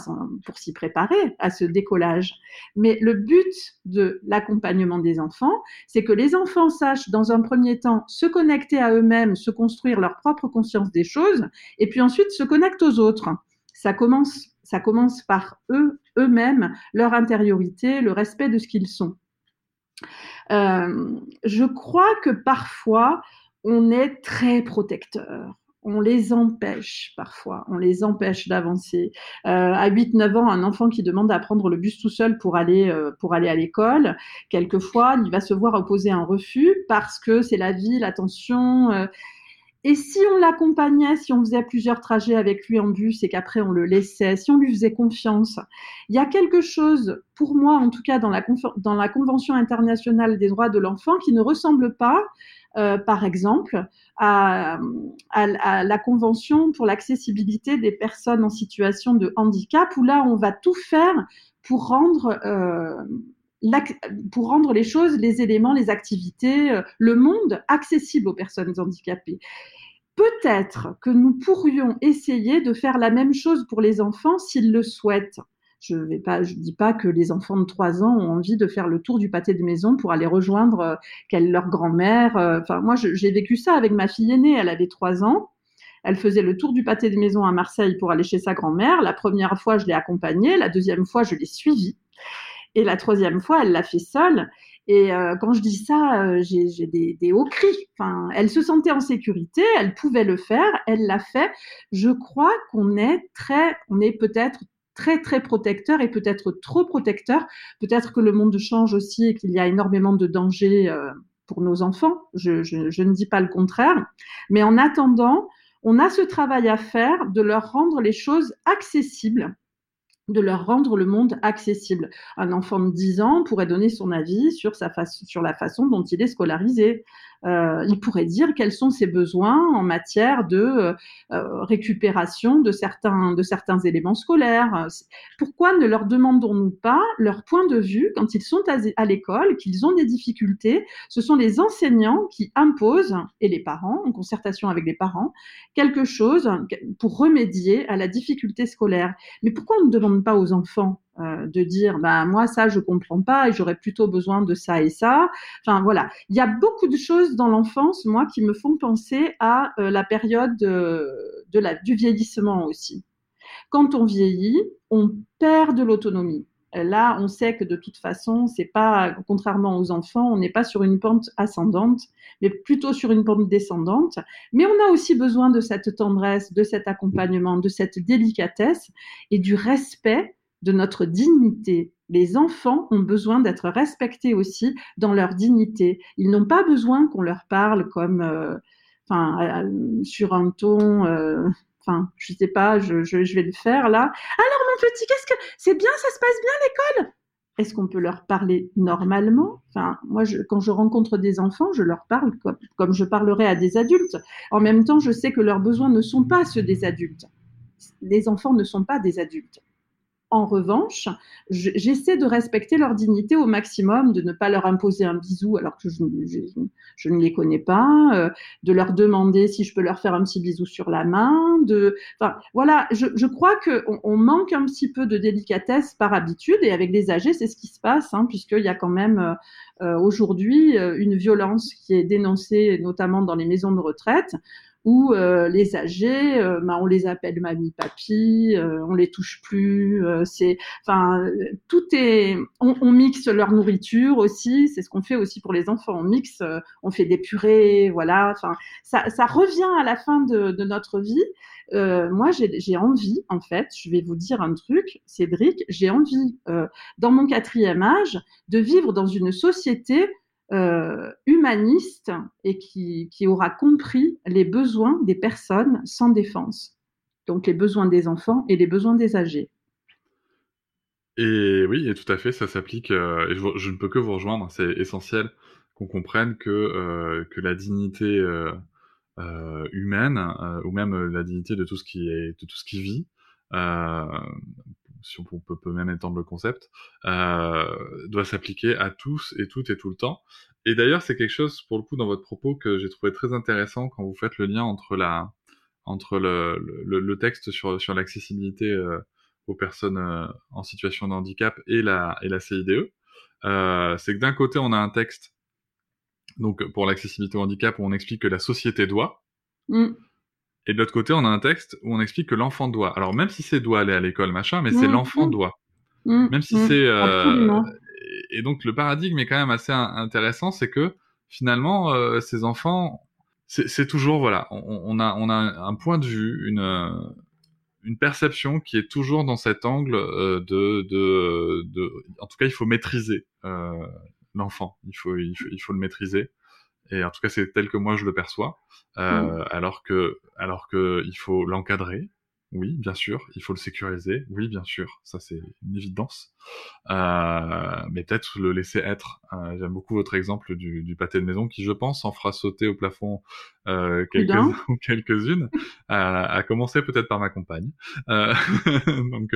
pour s'y préparer à ce décollage. Mais le but de l'accompagnement des enfants, c'est que les enfants sachent dans un premier temps se connecter à eux-mêmes, se construire leur propre conscience des choses, et puis ensuite se connectent aux autres. Ça commence, ça commence par eux, eux-mêmes, leur intériorité, le respect de ce qu'ils sont. Euh, je crois que parfois, on est très protecteur. On les empêche parfois, on les empêche d'avancer. Euh, à 8-9 ans, un enfant qui demande à prendre le bus tout seul pour aller, euh, pour aller à l'école, quelquefois, il va se voir opposer un refus parce que c'est la vie, la tension. euh, et si on l'accompagnait, si on faisait plusieurs trajets avec lui en bus et qu'après on le laissait, si on lui faisait confiance, il y a quelque chose, pour moi en tout cas dans la, Convention internationale des droits de l'enfant, qui ne ressemble pas, euh, par exemple, à, la Convention pour l'accessibilité des personnes en situation de handicap, où là on va tout faire pour rendre... Euh, pour rendre les choses, les éléments, les activités, euh, le monde accessible aux personnes handicapées. Peut-être que nous pourrions essayer de faire la même chose pour les enfants s'ils le souhaitent. Je ne dis pas que les enfants de 3 ans ont envie de faire le tour du pâté de maison pour aller rejoindre euh, leur grand-mère. euh, Enfin, moi, j'ai vécu ça avec ma fille aînée. Elle avait 3 ans. Elle faisait le tour du pâté de maison à Marseille pour aller chez sa grand-mère. La première fois, je l'ai accompagnée. La deuxième fois, je l'ai suivie. Et la troisième fois, elle l'a fait seule. Et euh, quand je dis ça, euh, j'ai des, hauts cris. Enfin, elle se sentait en sécurité, elle pouvait le faire, elle l'a fait. Je crois qu'on est très, on est peut-être très très protecteur et peut-être trop protecteur. Peut-être que le monde change aussi et qu'il y a énormément de dangers euh, pour nos enfants. Je ne dis pas le contraire. Mais en attendant, on a ce travail à faire de leur rendre les choses accessibles de leur rendre le monde accessible. Un enfant de 10 ans pourrait donner son avis sur, sa fa- sur la façon dont il est scolarisé. Euh, il pourrait dire quels sont ses besoins en matière de euh, euh, récupération de certains, de certains éléments scolaires. Pourquoi ne leur demandons-nous pas leur point de vue quand ils sont à, à l'école, qu'ils ont des difficultés? Ce sont les enseignants qui imposent, et les parents, en concertation avec les parents, quelque chose pour remédier à la difficulté scolaire. Mais pourquoi on ne demande pas aux enfants? Euh, de dire bah moi ça je comprends pas et j'aurais plutôt besoin de ça et ça. Enfin voilà. Il y a beaucoup de choses dans l'enfance moi qui me font penser à euh, la période de, de du vieillissement aussi. Quand on vieillit on perd de l'autonomie. Là, on sait que de toute façon, c'est pas, contrairement aux enfants, on n'est pas sur une pente ascendante, mais plutôt sur une pente descendante. Mais on a aussi besoin de cette tendresse, de cet accompagnement, de cette délicatesse et du respect de notre dignité. Les enfants ont besoin d'être respectés aussi dans leur dignité. Ils n'ont pas besoin qu'on leur parle comme, euh, enfin, euh, sur un ton. Euh, enfin, je sais pas, je, vais le faire là. Alors mon petit, qu'est-ce que c'est bien, ça se passe bien l'école? Est-ce qu'on peut leur parler normalement? Enfin, moi, quand je rencontre des enfants, je leur parle comme je parlerais à des adultes. En même temps, je sais que leurs besoins ne sont pas ceux des adultes. Les enfants ne sont pas des adultes. En revanche, j'essaie de respecter leur dignité au maximum, de ne pas leur imposer un bisou alors que je, ne les connais pas, euh, de leur demander si je peux leur faire un petit bisou sur la main. Enfin, voilà, je, crois qu'on on manque un petit peu de délicatesse par habitude et avec les âgés, c'est ce qui se passe, hein, puisqu'il y a quand même euh aujourd'hui euh, une violence qui est dénoncée notamment dans les maisons de retraite où euh, les âgés, euh, bah, on les appelle mamie, papy, euh, on les touche plus. Euh, c'est, enfin, tout est, on, on, mixe leur nourriture aussi. C'est ce qu'on fait aussi pour les enfants. On mixe, euh, on fait des purées, voilà. Enfin, ça, ça revient à la fin de, de notre vie. moi, j'ai envie, en fait, je vais vous dire un truc, Cédric, j'ai envie, dans mon quatrième âge, de vivre dans une société euh, humaniste et qui, qui, aura compris les besoins des personnes sans défense. Donc les besoins des enfants et les besoins des âgés. Et oui, et tout à fait, ça s'applique, euh, et je, ne peux que vous rejoindre, c'est essentiel qu'on comprenne que, euh, que la dignité humaine, ou même la dignité de tout ce qui, est, de tout ce qui vit, si on peut, peut, même étendre le concept, euh, doit s'appliquer à tous et toutes et tout le temps. Et d'ailleurs, c'est quelque chose, pour le coup, dans votre propos, que j'ai trouvé très intéressant quand vous faites le lien entre la, entre le, le, texte sur, sur l'accessibilité euh, aux personnes euh, en situation de handicap et la, et la CIDE. C'est que d'un côté, on a un texte, donc pour l'accessibilité au handicap, où on explique que la société doit. Mm. Et de l'autre côté, on a un texte où on explique que l'enfant doit. Alors même si c'est doit aller à l'école, machin, mais mmh, c'est l'enfant mmh. doit. Mmh, même si c'est. Euh... Et donc le paradigme est quand même assez intéressant, c'est que finalement, euh, ces enfants, c'est toujours voilà, on, on, a on a un point de vue, une une perception qui est toujours dans cet angle euh, de, de, de, en tout cas, il faut maîtriser euh, l'enfant. Il faut, il faut il faut le maîtriser et en tout cas c'est tel que moi je le perçois, euh, mmh. alors que alors que il faut l'encadrer, oui bien sûr, il faut le sécuriser, oui bien sûr, ça c'est une évidence, euh, mais peut-être le laisser être. Euh, J'aime beaucoup votre exemple du, du, pâté de maison qui je pense en fera sauter au plafond euh, quelques quelques-unes, à commencer peut-être par ma compagne. Euh, donc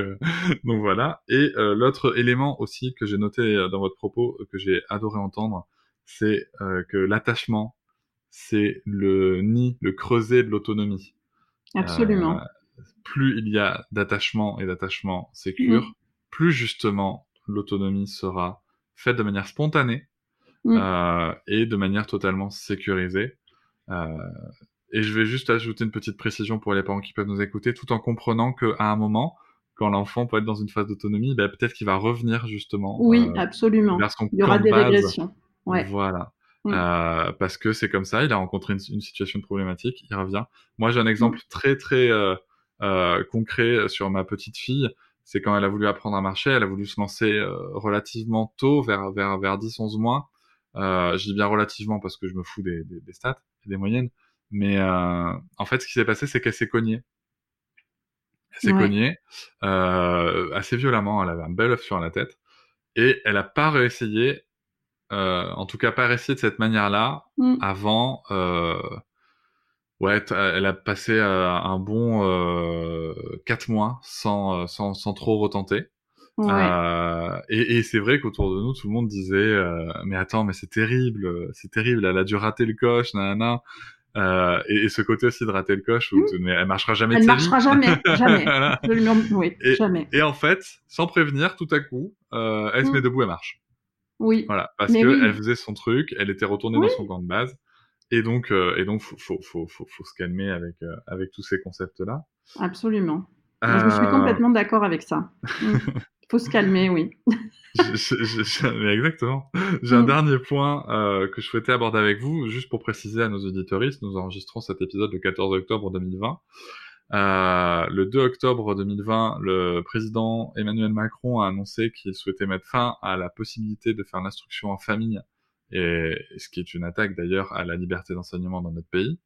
donc voilà. Et l'autre élément aussi que j'ai noté dans votre propos que j'ai adoré entendre c'est euh, que l'attachement, c'est le nid, le creuset de l'autonomie. Absolument. Euh, plus il y a d'attachement et d'attachement sécure, mmh. plus justement l'autonomie sera faite de manière spontanée mmh. euh, et de manière totalement sécurisée. Euh, et je vais juste ajouter une petite précision pour les parents qui peuvent nous écouter, tout en comprenant qu'à un moment, quand l'enfant peut être dans une phase d'autonomie, ben, peut-être qu'il va revenir justement. Oui, euh, absolument. Vers son Il y aura des base. régressions. Ouais. Voilà. Mmh. Euh, parce que c'est comme ça, il a rencontré une, une, situation problématique, il revient. Moi, j'ai un exemple mmh. très très euh, euh, concret sur ma petite fille. C'est quand elle a voulu apprendre à marcher, elle a voulu se lancer euh, relativement tôt, vers vers vers 10-11 mois. Euh, je dis bien relativement parce que je me fous des, des, des stats et des moyennes. Mais euh, en fait, ce qui s'est passé, c'est qu'elle s'est cognée. Elle s'est ouais. cognée assez violemment. Elle avait un bel œuf sur la tête et elle a pas réessayé euh, en tout cas pas rester de cette manière-là mm. avant. Euh, ouais, elle a passé euh, un bon euh, quatre mois sans, euh, sans, sans trop retenter. Ouais. Euh, et, et c'est vrai qu'autour de nous, tout le monde disait euh, mais attends, mais c'est terrible, c'est terrible, elle a dû rater le coche, nanana. Euh, et, et, ce côté aussi de rater le coche, où mmh. mais elle marchera jamais. Elle marchera vie. jamais, jamais. voilà. oui, et, jamais. Et en fait, sans prévenir, tout à coup, euh, elle mmh. se met debout, elle marche. Oui. Voilà, parce que oui. faisait son truc, elle était retournée oui. dans son camp de base, et donc, euh, et donc, faut, faut, faut, faut, se calmer avec, euh, avec tous ces concepts-là. Absolument. Euh... Je suis complètement d'accord avec ça. Il faut se calmer, oui. exactement. J'ai un mm. dernier point euh, que je souhaitais aborder avec vous, juste pour préciser à nos auditoristes. Nous enregistrons cet épisode le 14 octobre 2020. Euh, le 2 octobre 2020, le président Emmanuel Macron a annoncé qu'il souhaitait mettre fin à la possibilité de faire l'instruction en famille, et ce qui est une attaque d'ailleurs à la liberté d'enseignement dans notre pays.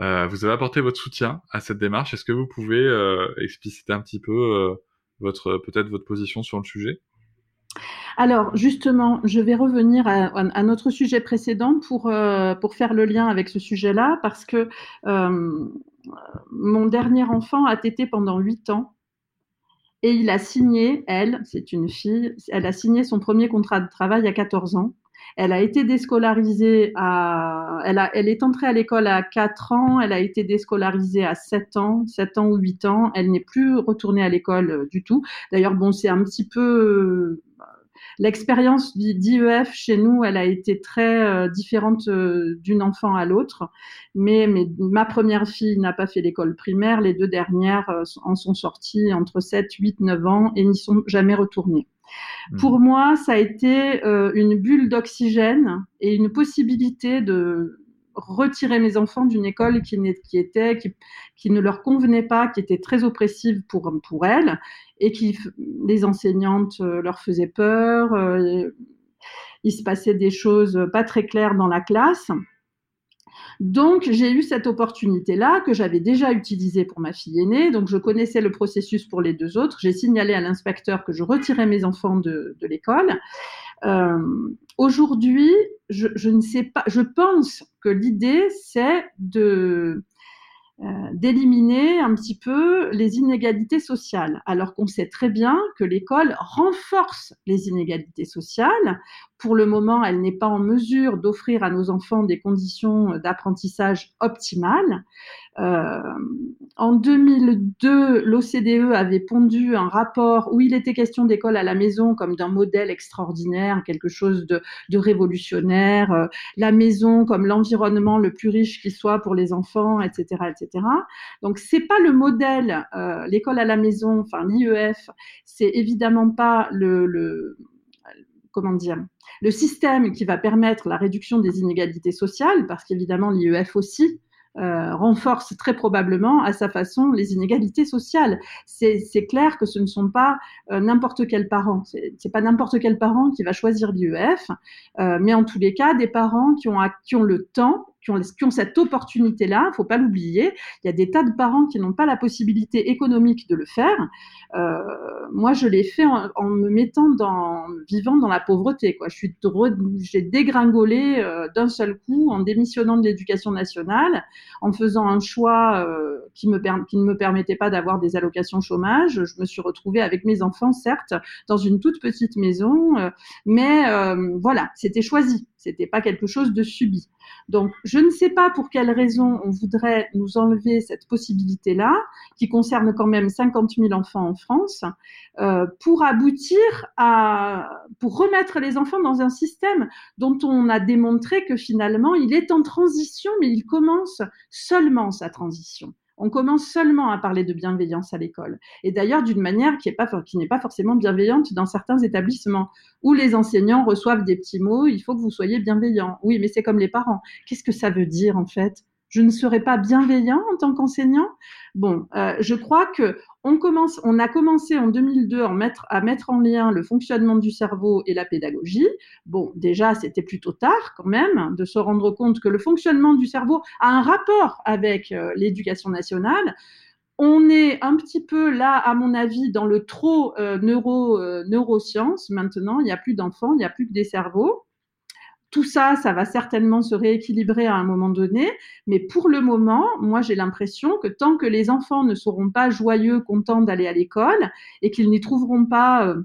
Euh, vous avez apporté votre soutien à cette démarche. Est-ce que vous pouvez euh, expliciter un petit peu euh, votre peut-être votre position sur le sujet? Alors justement, je vais revenir à, notre sujet précédent pour, pour faire le lien avec ce sujet-là, parce que mon dernier enfant a tété pendant huit ans et il a signé, elle, c'est une fille, elle a signé son premier contrat de travail à 14 ans. Elle a été déscolarisée à, elle, elle est entrée à l'école à 4 ans, elle a été déscolarisée à 7 ans, 7 ans ou 8 ans. Elle n'est plus retournée à l'école euh, du tout. D'ailleurs, bon, c'est un petit peu L'expérience d'IEF chez nous, elle a été très euh, différente euh, d'une enfant à l'autre. Mais, mais, ma première fille n'a pas fait l'école primaire. Les deux dernières euh, en sont sorties entre 7, 8, 9 ans et n'y sont jamais retournées. Mmh. Pour moi, ça a été une bulle d'oxygène et une possibilité de retirer mes enfants d'une école qui, était qui, ne leur convenait pas, qui était très oppressive pour pour elles et qui les enseignantes euh, leur faisaient peur. Euh, il se passait des choses pas très claires dans la classe. Donc, j'ai eu cette opportunité-là que j'avais déjà utilisée pour ma fille aînée. Donc, je connaissais le processus pour les deux autres. J'ai signalé à l'inspecteur que je retirais mes enfants de l'école. Euh, Aujourd'hui, je, ne sais pas. Je pense que l'idée, c'est euh, d'éliminer un petit peu les inégalités sociales, alors qu'on sait très bien que l'école renforce les inégalités sociales. Pour le moment, elle n'est pas en mesure d'offrir à nos enfants des conditions d'apprentissage optimales. Euh, en 2002, l'OCDE avait pondu un rapport où il était question d'école à la maison comme d'un modèle extraordinaire, quelque chose de, révolutionnaire, euh, la maison comme l'environnement le plus riche qui soit pour les enfants, etc., etc. Donc c'est pas le modèle, euh, l'école à la maison, enfin l'IEF, c'est évidemment pas le comment dire, le système qui va permettre la réduction des inégalités sociales, parce qu'évidemment l'IEF aussi euh, renforce très probablement à sa façon les inégalités sociales. C'est clair que ce ne sont pas euh, n'importe quel parent, c'est pas n'importe quel parent qui va choisir l'IEF, euh, mais en tous les cas des parents qui ont, qui ont le temps qui ont, qui ont cette opportunité-là, il faut pas l'oublier. Il y a des tas de parents qui n'ont pas la possibilité économique de le faire. Euh, moi, je l'ai fait en, en, me mettant dans, vivant dans la pauvreté. Je suis, j'ai dégringolé euh, d'un seul coup en démissionnant de l'éducation nationale, en faisant un choix euh, qui, me qui ne me permettait pas d'avoir des allocations chômage. Je me suis retrouvée avec mes enfants, certes, dans une toute petite maison, euh, mais euh, voilà, c'était choisi. C'était pas quelque chose de subi. Donc, je ne sais pas pour quelle raison on voudrait nous enlever cette possibilité-là, qui concerne quand même 50 000 enfants en France, euh, pour aboutir à, pour remettre les enfants dans un système dont on a démontré que finalement il est en transition, mais il commence seulement sa transition on commence seulement à parler de bienveillance à l'école. Et d'ailleurs, d'une manière qui n'est pas, forcément bienveillante dans certains établissements, où les enseignants reçoivent des petits mots, il faut que vous soyez bienveillant. Oui, mais c'est comme les parents. Qu'est-ce que ça veut dire en fait? Je ne serai pas bienveillant en tant qu'enseignant. Bon, euh, je crois que on commence, on a commencé en 2002 à mettre, en lien le fonctionnement du cerveau et la pédagogie. Bon, déjà, c'était plutôt tard quand même de se rendre compte que le fonctionnement du cerveau a un rapport avec euh, l'éducation nationale. On est un petit peu là, à mon avis, dans le trop euh, neuro, neurosciences maintenant. Il n'y a plus d'enfants, il n'y a plus que des cerveaux. Tout ça, ça va certainement se rééquilibrer à un moment donné, mais pour le moment, moi j'ai l'impression que tant que les enfants ne seront pas joyeux, contents d'aller à l'école et qu'ils n'y trouveront pas euh,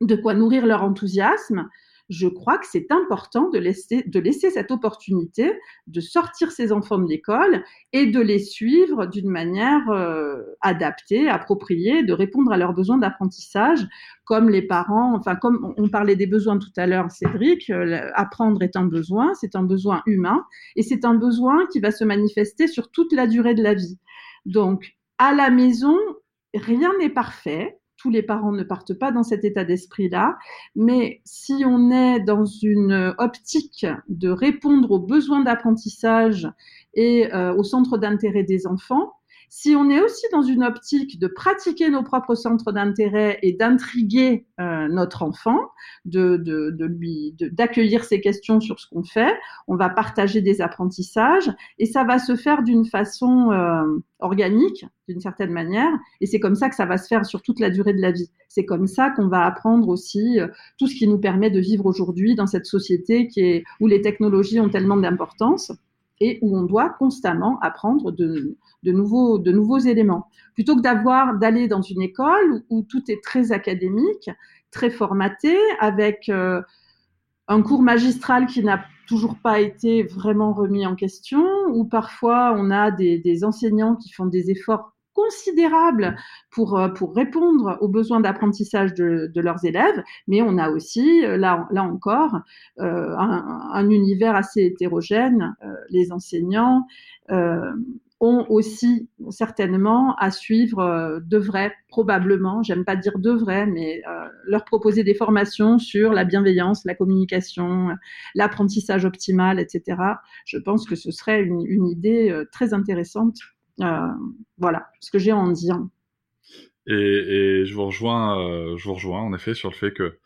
de quoi nourrir leur enthousiasme, je crois que c'est important de laisser, de laisser cette opportunité de sortir ces enfants de l'école et de les suivre d'une manière euh, adaptée, appropriée, de répondre à leurs besoins d'apprentissage, comme les parents, enfin comme on parlait des besoins tout à l'heure, Cédric, euh, apprendre est un besoin, c'est un besoin humain et c'est un besoin qui va se manifester sur toute la durée de la vie. Donc, à la maison, rien n'est parfait tous les parents ne partent pas dans cet état d'esprit-là, mais si on est dans une optique de répondre aux besoins d'apprentissage et euh, au centre d'intérêt des enfants, si on est aussi dans une optique de pratiquer nos propres centres d'intérêt et d'intriguer euh, notre enfant, de, lui, d'accueillir ses questions sur ce qu'on fait, on va partager des apprentissages et ça va se faire d'une façon euh, organique, d'une certaine manière. Et c'est comme ça que ça va se faire sur toute la durée de la vie. C'est comme ça qu'on va apprendre aussi euh, tout ce qui nous permet de vivre aujourd'hui dans cette société où les technologies ont tellement d'importance et où on doit constamment apprendre de, nouveaux, éléments. Plutôt que d'aller dans une école où, tout est très académique, très formaté, avec euh, un cours magistral qui n'a toujours pas été vraiment remis en question, où parfois on a des enseignants qui font des efforts considérable pour, euh, pour répondre aux besoins d'apprentissage de, leurs élèves, mais on a aussi, euh, là, là encore, euh, un, un, univers assez hétérogène. Les enseignants ont aussi certainement à suivre, devraient probablement, j'aime pas dire devraient, mais leur proposer des formations sur la bienveillance, la communication, l'apprentissage optimal, etc. Je pense que ce serait une, une idée très intéressante voilà ce que j'ai à en dire. Et, je vous rejoins, euh, je vous rejoins en effet sur le fait que,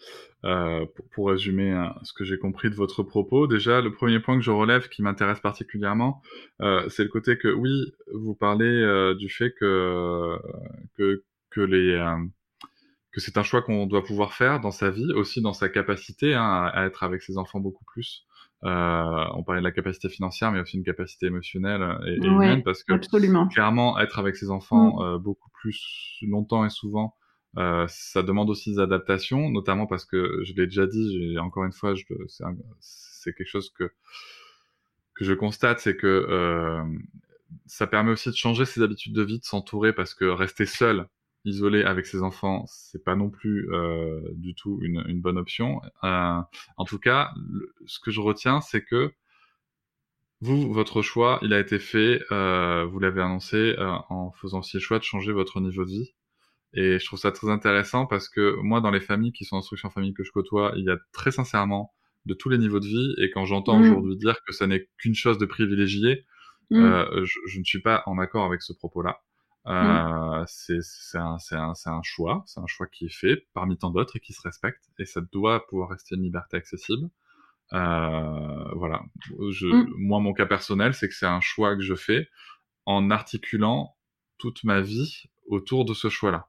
euh, pour, résumer hein, ce que j'ai compris de votre propos, déjà le premier point que je relève qui m'intéresse particulièrement, euh, c'est le côté que oui, vous parlez euh, du fait que que, que les que c'est un choix qu'on doit pouvoir faire dans sa vie, aussi dans sa capacité hein, à être avec ses enfants beaucoup plus. Euh, on parlait de la capacité financière, mais aussi une capacité émotionnelle et, et humaine, parce que absolument. clairement, être avec ses enfants mm. euh, beaucoup plus longtemps et souvent, euh, ça demande aussi des adaptations, notamment parce que je l'ai déjà dit, encore une fois, c'est quelque chose que que je constate, c'est que euh, ça permet aussi de changer ses habitudes de vie, de s'entourer, parce que rester seul, isolé avec ses enfants, c'est pas non plus euh, du tout une, une bonne option. Euh, en tout cas, le, ce que je retiens, c'est que vous, votre choix, il a été fait, euh, vous l'avez annoncé en faisant aussi le choix de changer votre niveau de vie. Et je trouve ça très intéressant parce que moi, dans les familles qui sont instruction famille que je côtoie, il y a très sincèrement de tous les niveaux de vie. Et quand j'entends mmh. aujourd'hui dire que ça n'est qu'une chose de privilégié, mmh. je, je, ne suis pas en accord avec ce propos-là. Euh, mmh. c'est un, un, un, choix, c'est un choix qui est fait parmi tant d'autres et qui se respecte, et ça doit pouvoir rester une liberté accessible. Euh, voilà. Je, mmh. Moi, mon cas personnel, c'est que c'est un choix que je fais en articulant toute ma vie autour de ce choix-là.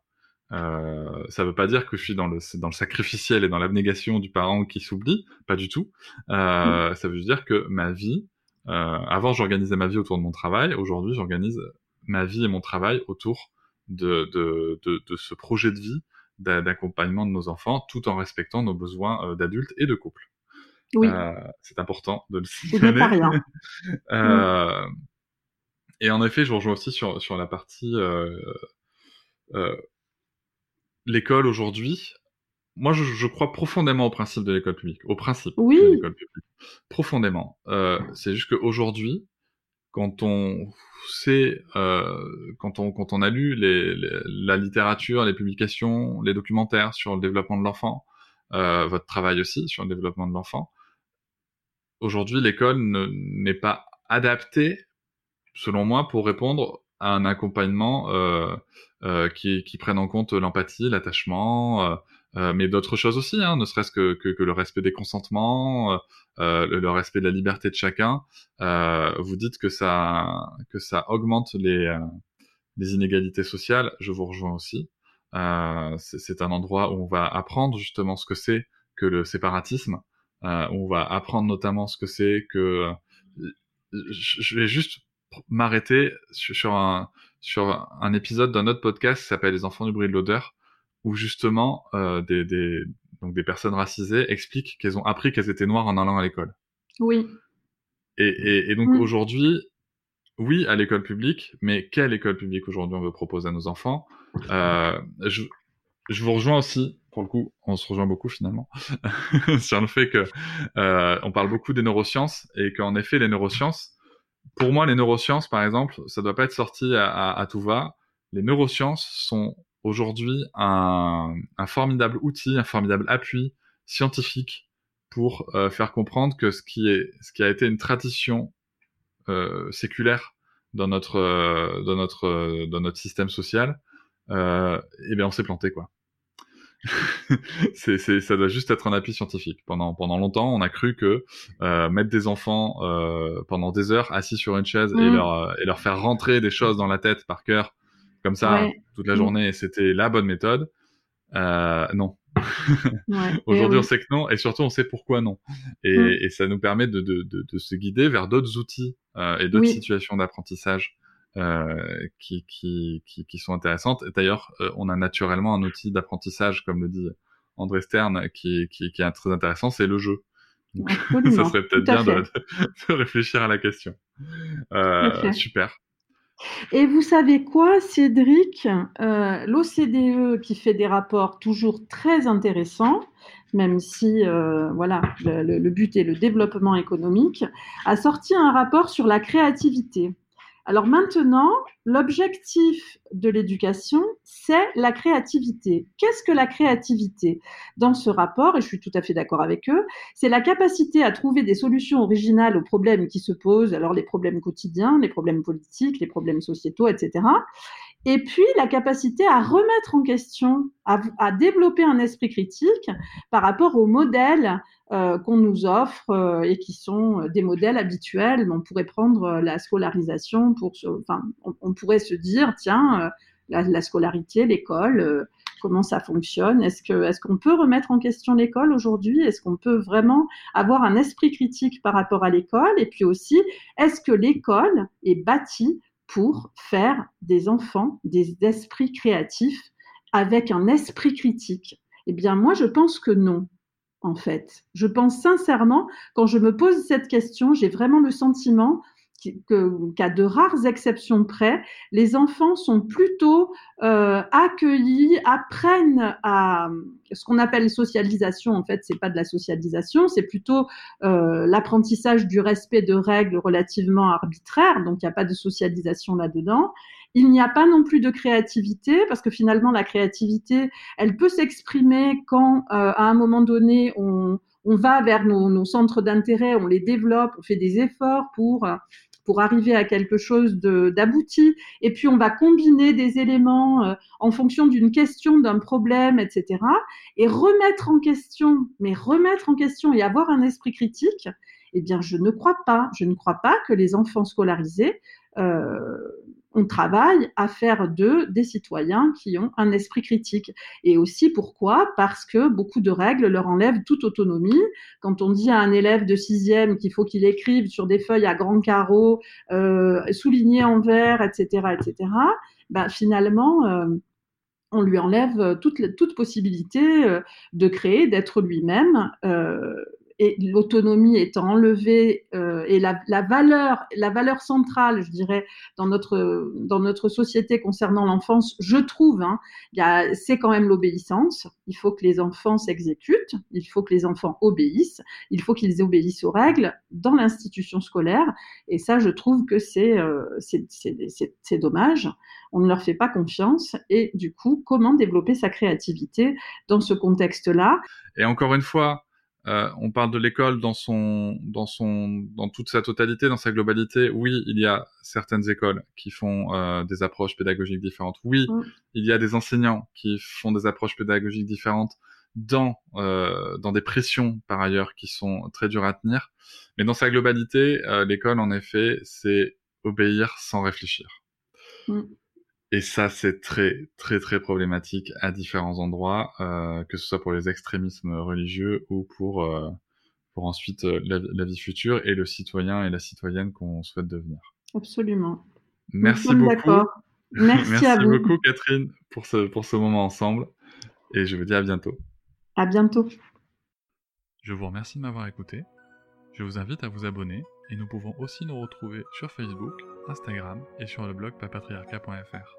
Euh, ça veut pas dire que je suis dans le, dans le sacrificiel et dans l'abnégation du parent qui s'oublie, pas du tout. Euh, mmh. Ça veut dire que ma vie, euh, avant j'organisais ma vie autour de mon travail, aujourd'hui j'organise ma vie et mon travail autour de, de, de, de ce projet de vie d'accompagnement de nos enfants, tout en respectant nos besoins euh, d'adultes et de couple. Oui. Euh, c'est important de le signaler. euh, mm. Et en effet, je rejoins aussi sur, sur la partie euh, l'école aujourd'hui. Moi, je, je, crois profondément au principe de l'école publique, au principe oui. de l'école publique, profondément. C'est juste qu'aujourd'hui, quand on sait, euh, quand, on, quand on a lu la littérature, les publications, les documentaires sur le développement de l'enfant, euh, votre travail aussi sur le développement de l'enfant, aujourd'hui l'école n'est pas adaptée, selon moi, pour répondre à un accompagnement euh, qui prenne en compte l'empathie, l'attachement, euh, mais d'autres choses aussi, hein, ne serait-ce que, que, que, le respect des consentements, euh, euh, le, le, respect de la liberté de chacun. Euh, vous dites que ça, que ça augmente les, euh, les inégalités sociales. Je vous rejoins aussi. c'est un endroit où on va apprendre justement ce que c'est que le séparatisme. où on va apprendre notamment ce que c'est que. Je vais juste m'arrêter sur un, sur un épisode d'un autre podcast qui s'appelle Les enfants du bruit de l'odeur où justement euh, des, des, donc des personnes racisées expliquent qu'elles ont appris qu'elles étaient noires en allant à l'école. Oui. Et, et, et donc mmh. aujourd'hui, oui, à l'école publique, mais quelle école publique aujourd'hui on veut proposer à nos enfants? Euh, je, je vous rejoins aussi, pour le coup, on se rejoint beaucoup finalement, sur le fait que euh, on parle beaucoup des neurosciences et qu'en effet les neurosciences, pour moi les neurosciences par exemple, ça doit pas être sorti à, à, à tout va. Les neurosciences sont aujourd'hui un, un, formidable outil, un formidable appui scientifique pour euh, faire comprendre que ce qui est, ce qui a été une tradition euh, séculaire dans notre, euh, dans notre, euh, dans notre système social, euh, eh bien on s'est planté quoi. c'est, c'est, ça doit juste être un appui scientifique. Pendant, pendant longtemps, on a cru que euh, mettre des enfants euh, pendant des heures assis sur une chaise mmh. et, leur, et leur faire rentrer des choses dans la tête par cœur, comme ça, ouais. toute la journée, c'était la bonne méthode. Euh, non. ouais, Aujourd'hui, oui. on sait que non, et surtout, on sait pourquoi non. Et, mmh. et ça nous permet de, de, de, de, se guider vers d'autres outils euh, et d'autres oui. situations d'apprentissage euh, qui, qui, qui, qui, sont intéressantes. Et d'ailleurs, euh, on a naturellement un outil d'apprentissage, comme le dit André Stern, qui, qui, qui est très intéressant, c'est le jeu. Donc, ça serait peut-être bien de, de, réfléchir à la question. Euh, super. Et vous savez quoi, Cédric? Euh, L'OCDE qui fait des rapports toujours très intéressants, même si euh, voilà, le, le, but est le développement économique, a sorti un rapport sur la créativité. Alors maintenant, l'objectif de l'éducation, c'est la créativité. Qu'est-ce que la créativité? Dans ce rapport, et je suis tout à fait d'accord avec eux, c'est la capacité à trouver des solutions originales aux problèmes qui se posent, alors les problèmes quotidiens, les problèmes politiques, les problèmes sociétaux, etc. Et puis la capacité à remettre en question, à, développer un esprit critique par rapport aux modèles euh, qu'on nous offre euh, et qui sont des modèles habituels. On pourrait prendre euh, la scolarisation pour, se, enfin, on, pourrait se dire, tiens, euh, la, la, scolarité, l'école, euh, comment ça fonctionne? Est-ce que, est-ce qu'on peut remettre en question l'école aujourd'hui? Est-ce qu'on peut vraiment avoir un esprit critique par rapport à l'école? Et puis aussi, est-ce que l'école est bâtie pour faire des enfants, des esprits créatifs avec un esprit critique Eh bien, moi, je pense que non en fait. Je pense sincèrement, quand je me pose cette question, j'ai vraiment le sentiment qu'à de rares exceptions près, les enfants sont plutôt euh, accueillis, apprennent à ce qu'on appelle socialisation. En fait, c'est pas de la socialisation, c'est plutôt euh, l'apprentissage du respect de règles relativement arbitraires. Donc, il n'y a pas de socialisation là-dedans. Il n'y a pas non plus de créativité parce que finalement, la créativité, elle peut s'exprimer quand, euh, à un moment donné, on va vers nos centres d'intérêt, on les développe, on fait des efforts pour pour arriver à quelque chose d'abouti. Et puis, on va combiner des éléments euh, en fonction d'une question, d'un problème, etc. Et remettre en question, mais remettre en question et avoir un esprit critique, eh bien, je ne crois pas. Je ne crois pas que les enfants scolarisés euh, on travaille à faire d'eux des citoyens qui ont un esprit critique. Et aussi pourquoi? Parce que beaucoup de règles leur enlèvent toute autonomie. Quand on dit à un élève de sixième qu'il faut qu'il écrive sur des feuilles à grands carreaux, euh, soulignées en vert, etc., etc., ben finalement, euh, on lui enlève toute, toute possibilité euh, de créer, d'être lui-même. Euh, et l'autonomie étant enlevée euh, et la, la, valeur, la valeur centrale, je dirais, dans notre dans notre société concernant l'enfance, je trouve, hein, c'est quand même l'obéissance. Il faut que les enfants s'exécutent, il faut que les enfants obéissent, il faut qu'ils obéissent aux règles dans l'institution scolaire. Et ça, je trouve que c'est euh, c'est dommage. On ne leur fait pas confiance. Et du coup, comment développer sa créativité dans ce contexte-là? Et encore une fois, euh, on parle de l'école dans son, dans son, dans toute sa totalité, dans sa globalité. Oui, il y a certaines écoles qui font euh, des approches pédagogiques différentes. Oui, mmh. il y a des enseignants qui font des approches pédagogiques différentes dans euh, dans des pressions par ailleurs qui sont très dures à tenir. Mais dans sa globalité, l'école en effet, c'est obéir sans réfléchir. Mmh. Et ça, c'est très, très, très problématique à différents endroits, euh, que ce soit pour les extrémismes religieux ou pour, euh, pour ensuite euh, la, la, vie future et le citoyen et la citoyenne qu'on souhaite devenir. Absolument. Merci beaucoup. Merci, Merci à vous. beaucoup, Catherine, pour ce, pour ce moment ensemble. Et je vous dis à bientôt. À bientôt. Je vous remercie de m'avoir écouté. Je vous invite à vous abonner et nous pouvons aussi nous retrouver sur Facebook, Instagram et sur le blog papatriarca.fr.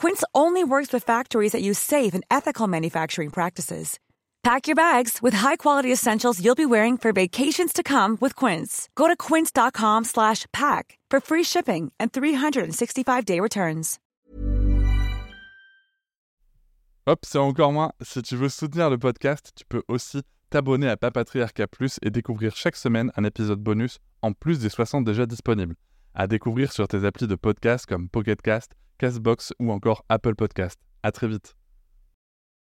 Quince only works with factories that use safe and ethical manufacturing practices. Pack your bags with high-quality essentials you'll be wearing for vacations to come with Quince. Go to quince.com slash pack for free shipping and 365-day returns. Hop, c'est encore moins. Si tu veux soutenir le podcast, tu peux aussi t'abonner à Papatriarca Plus et découvrir chaque semaine un épisode bonus en plus des 60 déjà disponibles. À découvrir sur tes applis de podcast comme Pocketcast, Castbox ou encore Apple Podcast. À très vite.